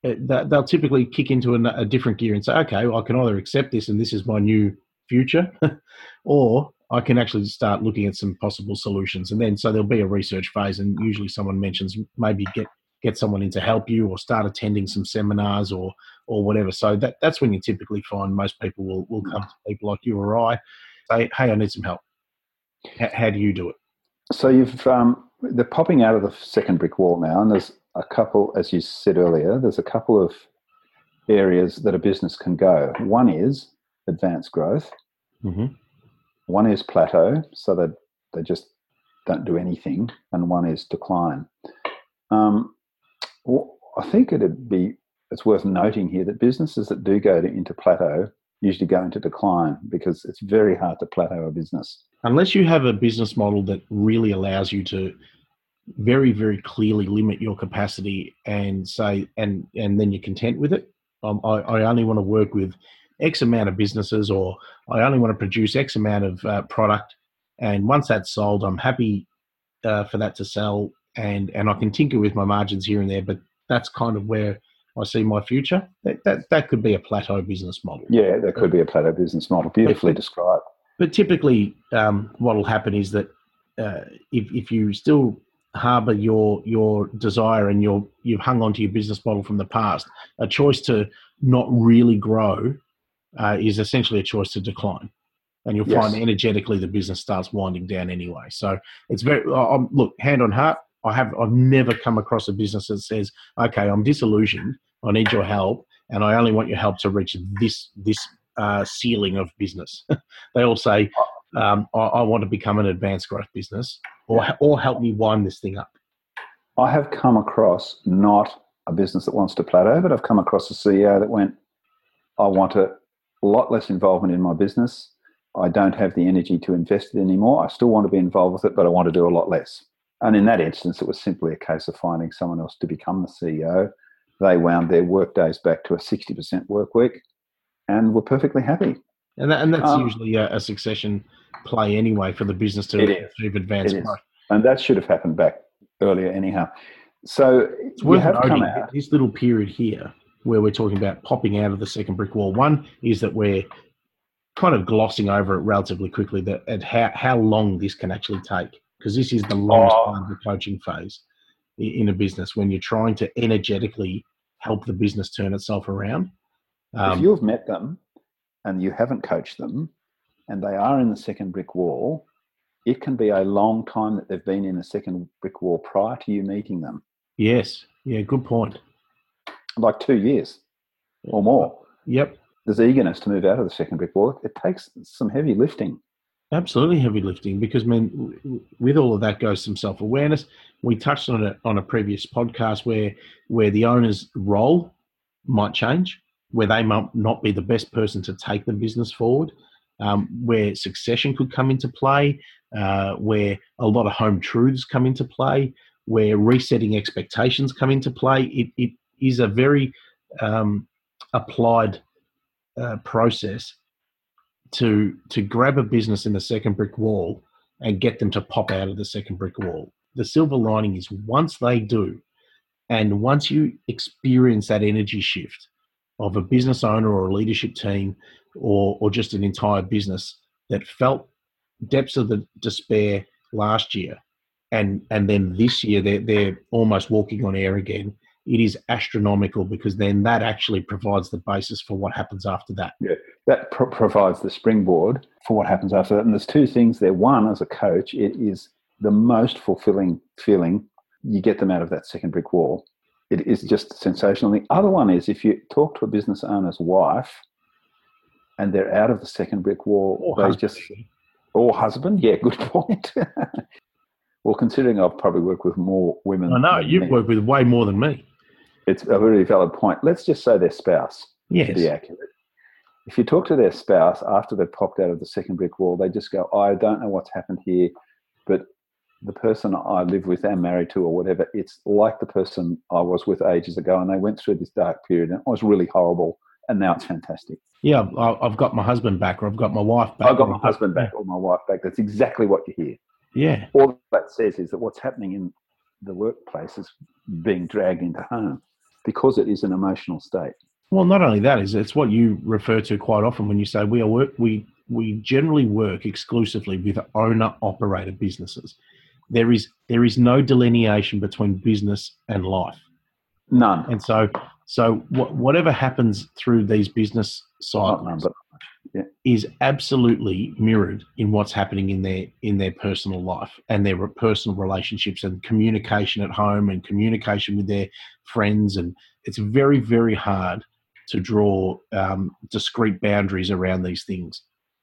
that- they'll typically kick into a, a different gear and say, okay, well, I can either accept this and this is my new future, [LAUGHS] or I can actually start looking at some possible solutions. And then so there'll be a research phase, and usually someone mentions maybe get get someone in to help you or start attending some seminars or or whatever. So that that's when you typically find most people will will come to people like you or I, say, hey, I need some help. H- how do you do it? So you've um, they're popping out of the second brick wall now, and there's a couple, as you said earlier, there's a couple of areas that a business can go. One is advanced growth. Mm-hmm. One is plateau, so that they just don't do anything, and one is decline. Um, well, I think it'd be it's worth noting here that businesses that do go to, into plateau usually go into decline because it's very hard to plateau a business. unless you have a business model that really allows you to very very clearly limit your capacity and say and and then you're content with it. Um, I, I only want to work with x amount of businesses or i only want to produce x amount of uh, product. And once that's sold i'm happy uh, for that to sell and and i can tinker with my margins here and there but that's kind of where i see my future that that, that could be a plateau business model Yeah, that could be a plateau business model. Beautifully described. but typically, um, what will happen is that uh, if, if you still harbour your your desire and your you've hung on to your business model from the past, a choice to not really grow uh, is essentially a choice to decline, and you'll Yes. find energetically the business starts winding down anyway. So it's very um, look hand on heart. I have I've never come across a business that says, "Okay, I'm disillusioned. I need your help, and I only want your help to reach this this uh, ceiling of business." [LAUGHS] they all say, um, I, "I want to become an advanced growth business, or or help me wind this thing up." I have come across not a business that wants to plateau, but I've come across a CEO that went, I want a lot less involvement in my business. I don't have the energy to invest it anymore. I still want to be involved with it, but I want to do a lot less. And in that instance, it was simply a case of finding someone else to become the CEO. They wound their work days back to a 60% work week and were perfectly happy. And that, and that's Um, usually a, a succession play anyway for the business to achieve advanced growth. And that should have happened back earlier, anyhow. So It's worth have come noting out. this little period here where we're talking about popping out of the second brick wall. One is that we're kind of glossing over it relatively quickly that at how, how long this can actually take because this is the longest Oh. part of the coaching phase in a business when you're trying to energetically help the business turn itself around. if Um, you've met them and you haven't coached them and they are in the second brick wall, it can be a long time that they've been in the second brick wall prior to you meeting them, yes, yeah, good point. like two years or more. Yep, There's eagerness to move out of the second brick wall. It takes some heavy lifting. Absolutely heavy lifting because, I with all of that goes some self awareness. We touched on it on a previous podcast where where the owner's role might change, where they might not be the best person to take the business forward, um, where succession could come into play, uh, where a lot of home truths come into play, where resetting expectations come into play. It, it is a very um, applied uh, process to to grab a business in the second brick wall and get them to pop out of the second brick wall. The silver lining is once they do, and once you experience that energy shift of a business owner or a leadership team or or just an entire business that felt depths of the despair last year and and then this year they're they're almost walking on air again it is astronomical because then that actually provides the basis for what happens after that Yeah, That pro- provides the springboard for what happens after that. And there's two things there. One, as a coach, it is the most fulfilling feeling. You get them out of that second brick wall. It is just sensational. The other one is if you talk to a business owner's wife and they're out of the second brick wall, Or they husband. just or husband. Yeah, good [LAUGHS] point. well, considering I've probably worked with more women. I know you've men, worked with way more than me. It's a very valid point. Let's just say their spouse to be accurate. If you talk to their spouse after they've popped out of the second brick wall, they just go, I don't know what's happened here, but the person I live with and married to or whatever, it's like the person I was with ages ago, and they went through this dark period, and it was really horrible, and now it's fantastic. Yeah, I've got my husband back, or I've got my wife back. I've got my husband back or my wife back. That's exactly what you hear. Yeah. All that says is that what's happening in the workplace is being dragged into home because it is an emotional state. Well, not only that is it's what you refer to quite often when you say we are work we we generally work exclusively with owner operator businesses. There is there is no delineation between business and life. None. And so so whatever happens through these business cycles none. Is absolutely mirrored in what's happening in their in their personal life and their personal relationships and communication at home and communication with their friends and it's very very hard to draw um, discrete boundaries around these things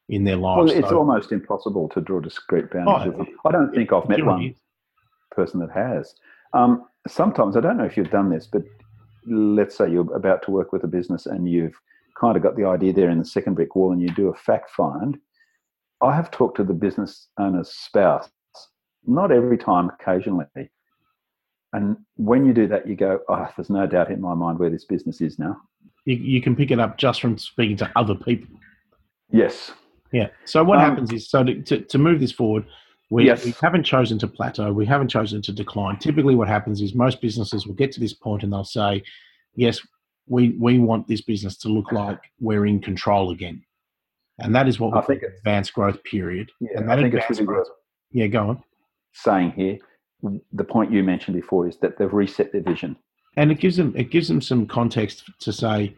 in their lives. Well, it's so, almost impossible to draw discrete boundaries. Oh, I don't think I've met one person that has. Um, sometimes I don't know if you've done this, but let's say you're about to work with a business and you've kind of got the idea there in the second brick wall, and you do a fact find. I have talked to the business owner's spouse, not every time, occasionally. And when you do that, you go, oh, there's no doubt in my mind where this business is now you, you can pick it up just from speaking to other people. Yes. Yeah. So what um, happens is, so to, to, to, move this forward, we, yes. we haven't chosen to plateau. We haven't chosen to decline. Typically, what happens is most businesses will get to this point and they'll say, "Yes, we we want this business to look like we're in control again," and that is what we I think advanced growth period. Yeah, and that I think it's really growth, Yeah, go on. Saying here, the point you mentioned before is that they've reset their vision and it gives them it gives them some context to say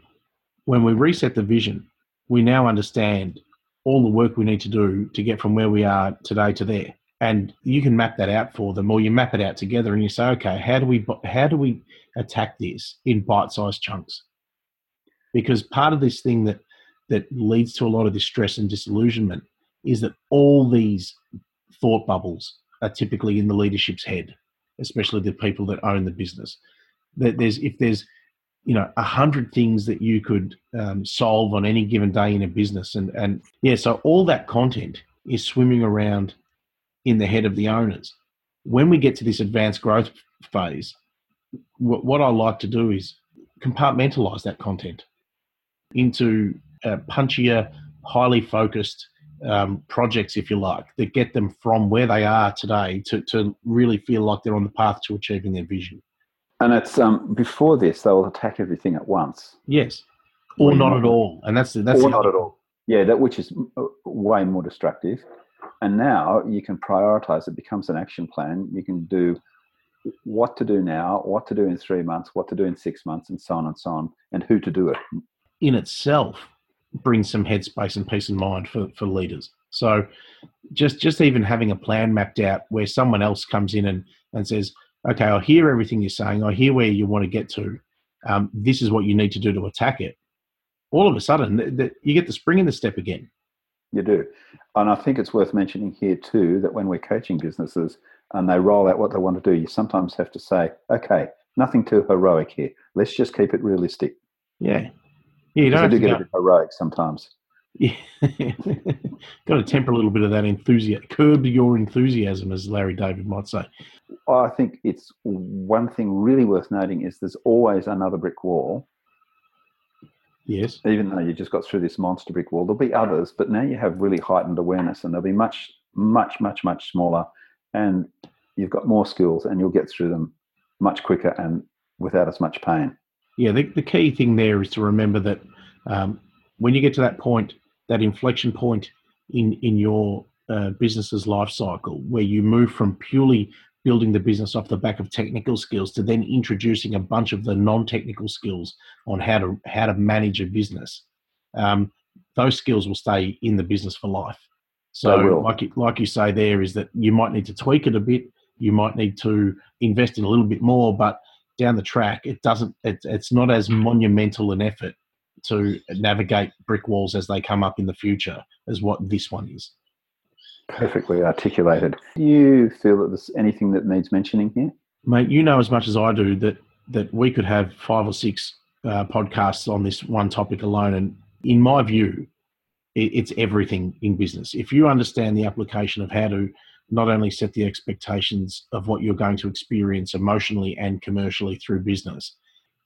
when we reset the vision we now understand all the work we need to do to get from where we are today to there and you can map that out for them or you map it out together and you say okay how do we how do we attack this in bite-sized chunks? Because part of this thing that that leads to a lot of distress and disillusionment is that all these thought bubbles are typically in the leadership's head especially the people that own the business. That there's if there's you know a hundred things that you could um, solve on any given day in a business and and yeah so all that content is swimming around in the head of the owners when we get to this advanced growth phase w- what i like to do is compartmentalize that content into uh, punchier highly focused um, projects if you like that get them from where they are today to, to really feel like they're on the path to achieving their vision and it's um, before this they will attack everything at once. Yes, or not at all, and that's that's or not at all. Yeah, that which is uh, way more destructive. And now you can prioritize. It becomes an action plan. You can do what to do now, what to do in three months, what to do in six months, and so on and so on, and who to do it. In itself, brings some headspace and peace of mind for, for leaders. So, just just even having a plan mapped out where someone else comes in and, and says, okay, I hear everything you're saying. I hear where you want to get to. Um, this is what you need to do to attack it. All of a sudden, th- th- you get the spring in the step again. You do. And I think it's worth mentioning here too that when we're coaching businesses and they roll out what they want to do, you sometimes have to say, okay, nothing too heroic here. Let's just keep it realistic. Yeah. Yeah, you don't have do to get go. a bit heroic sometimes. [LAUGHS] Yeah. Got to temper a little bit of that enthusiasm, curb your enthusiasm, as Larry David might say. I think it's one thing really worth noting is there's always another brick wall. Yes. Even though you just got through this monster brick wall, there'll be others, but now you have really heightened awareness and they'll be much, much, much, much smaller. And you've got more skills and you'll get through them much quicker and without as much pain. Yeah, the, the key thing there is to remember that um, when you get to that point, that inflection point in, in your uh, business's life cycle, where you move from purely building the business off the back of technical skills to then introducing a bunch of the non-technical skills on how to how to manage a business. Um, those skills will stay in the business for life. So like you, like you say there is that you might need to tweak it a bit you might need to invest in a little bit more but down the track it doesn't it, it's not as monumental an effort to navigate brick walls as they come up in the future as what this one is Perfectly articulated. Do you feel that there's anything that needs mentioning here? Mate, you know as much as I do that that we could have five or six uh, podcasts on this one topic alone. And in my view, it, it's everything in business. If you understand the application of how to not only set the expectations of what you're going to experience emotionally and commercially through business.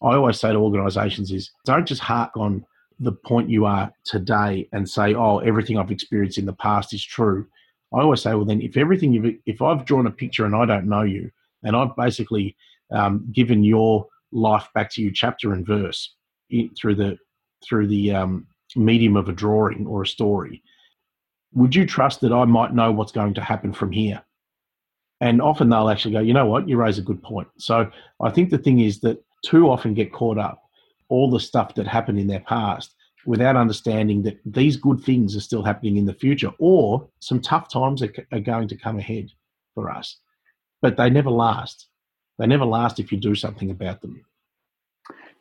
I always say to organizations is don't just hark on the point you are today and say, oh, everything I've experienced in the past is true. I always say, well, then if everything if I've drawn a picture and I don't know you, and I've basically um, given your life back to you chapter and verse through the through the um, medium of a drawing or a story, would you trust that I might know what's going to happen from here? And often they'll actually go, you know what, you raise a good point. So I think the thing is that too often get caught up all the stuff that happened in their past without understanding that these good things are still happening in the future or some tough times are, are going to come ahead for us. But they never last. They never last if you do something about them.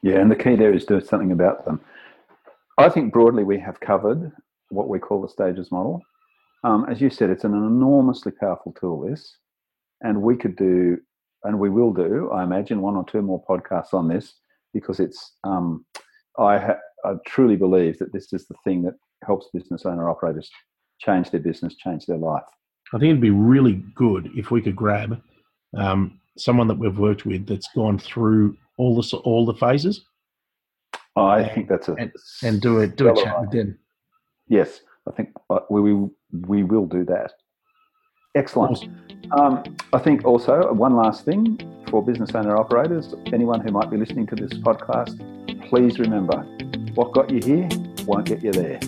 Yeah, and the key there is do something about them. I think broadly we have covered what we call the stages model. Um, as you said, it's an enormously powerful tool, this, and we could do, and we will do, I imagine, one or two more podcasts on this because it's, um, I, ha- I truly believe that this is the thing that helps business owner operators change their business, change their life. I think it'd be really good if we could grab um, someone that we've worked with that's gone through all the all the phases. I and, think that's a and, and do a do a chat with them. Yes, I think uh, we we, we will do that. Excellent. Um, I think also one last thing for business owner operators, anyone who might be listening to this podcast, please remember what got you here won't get you there.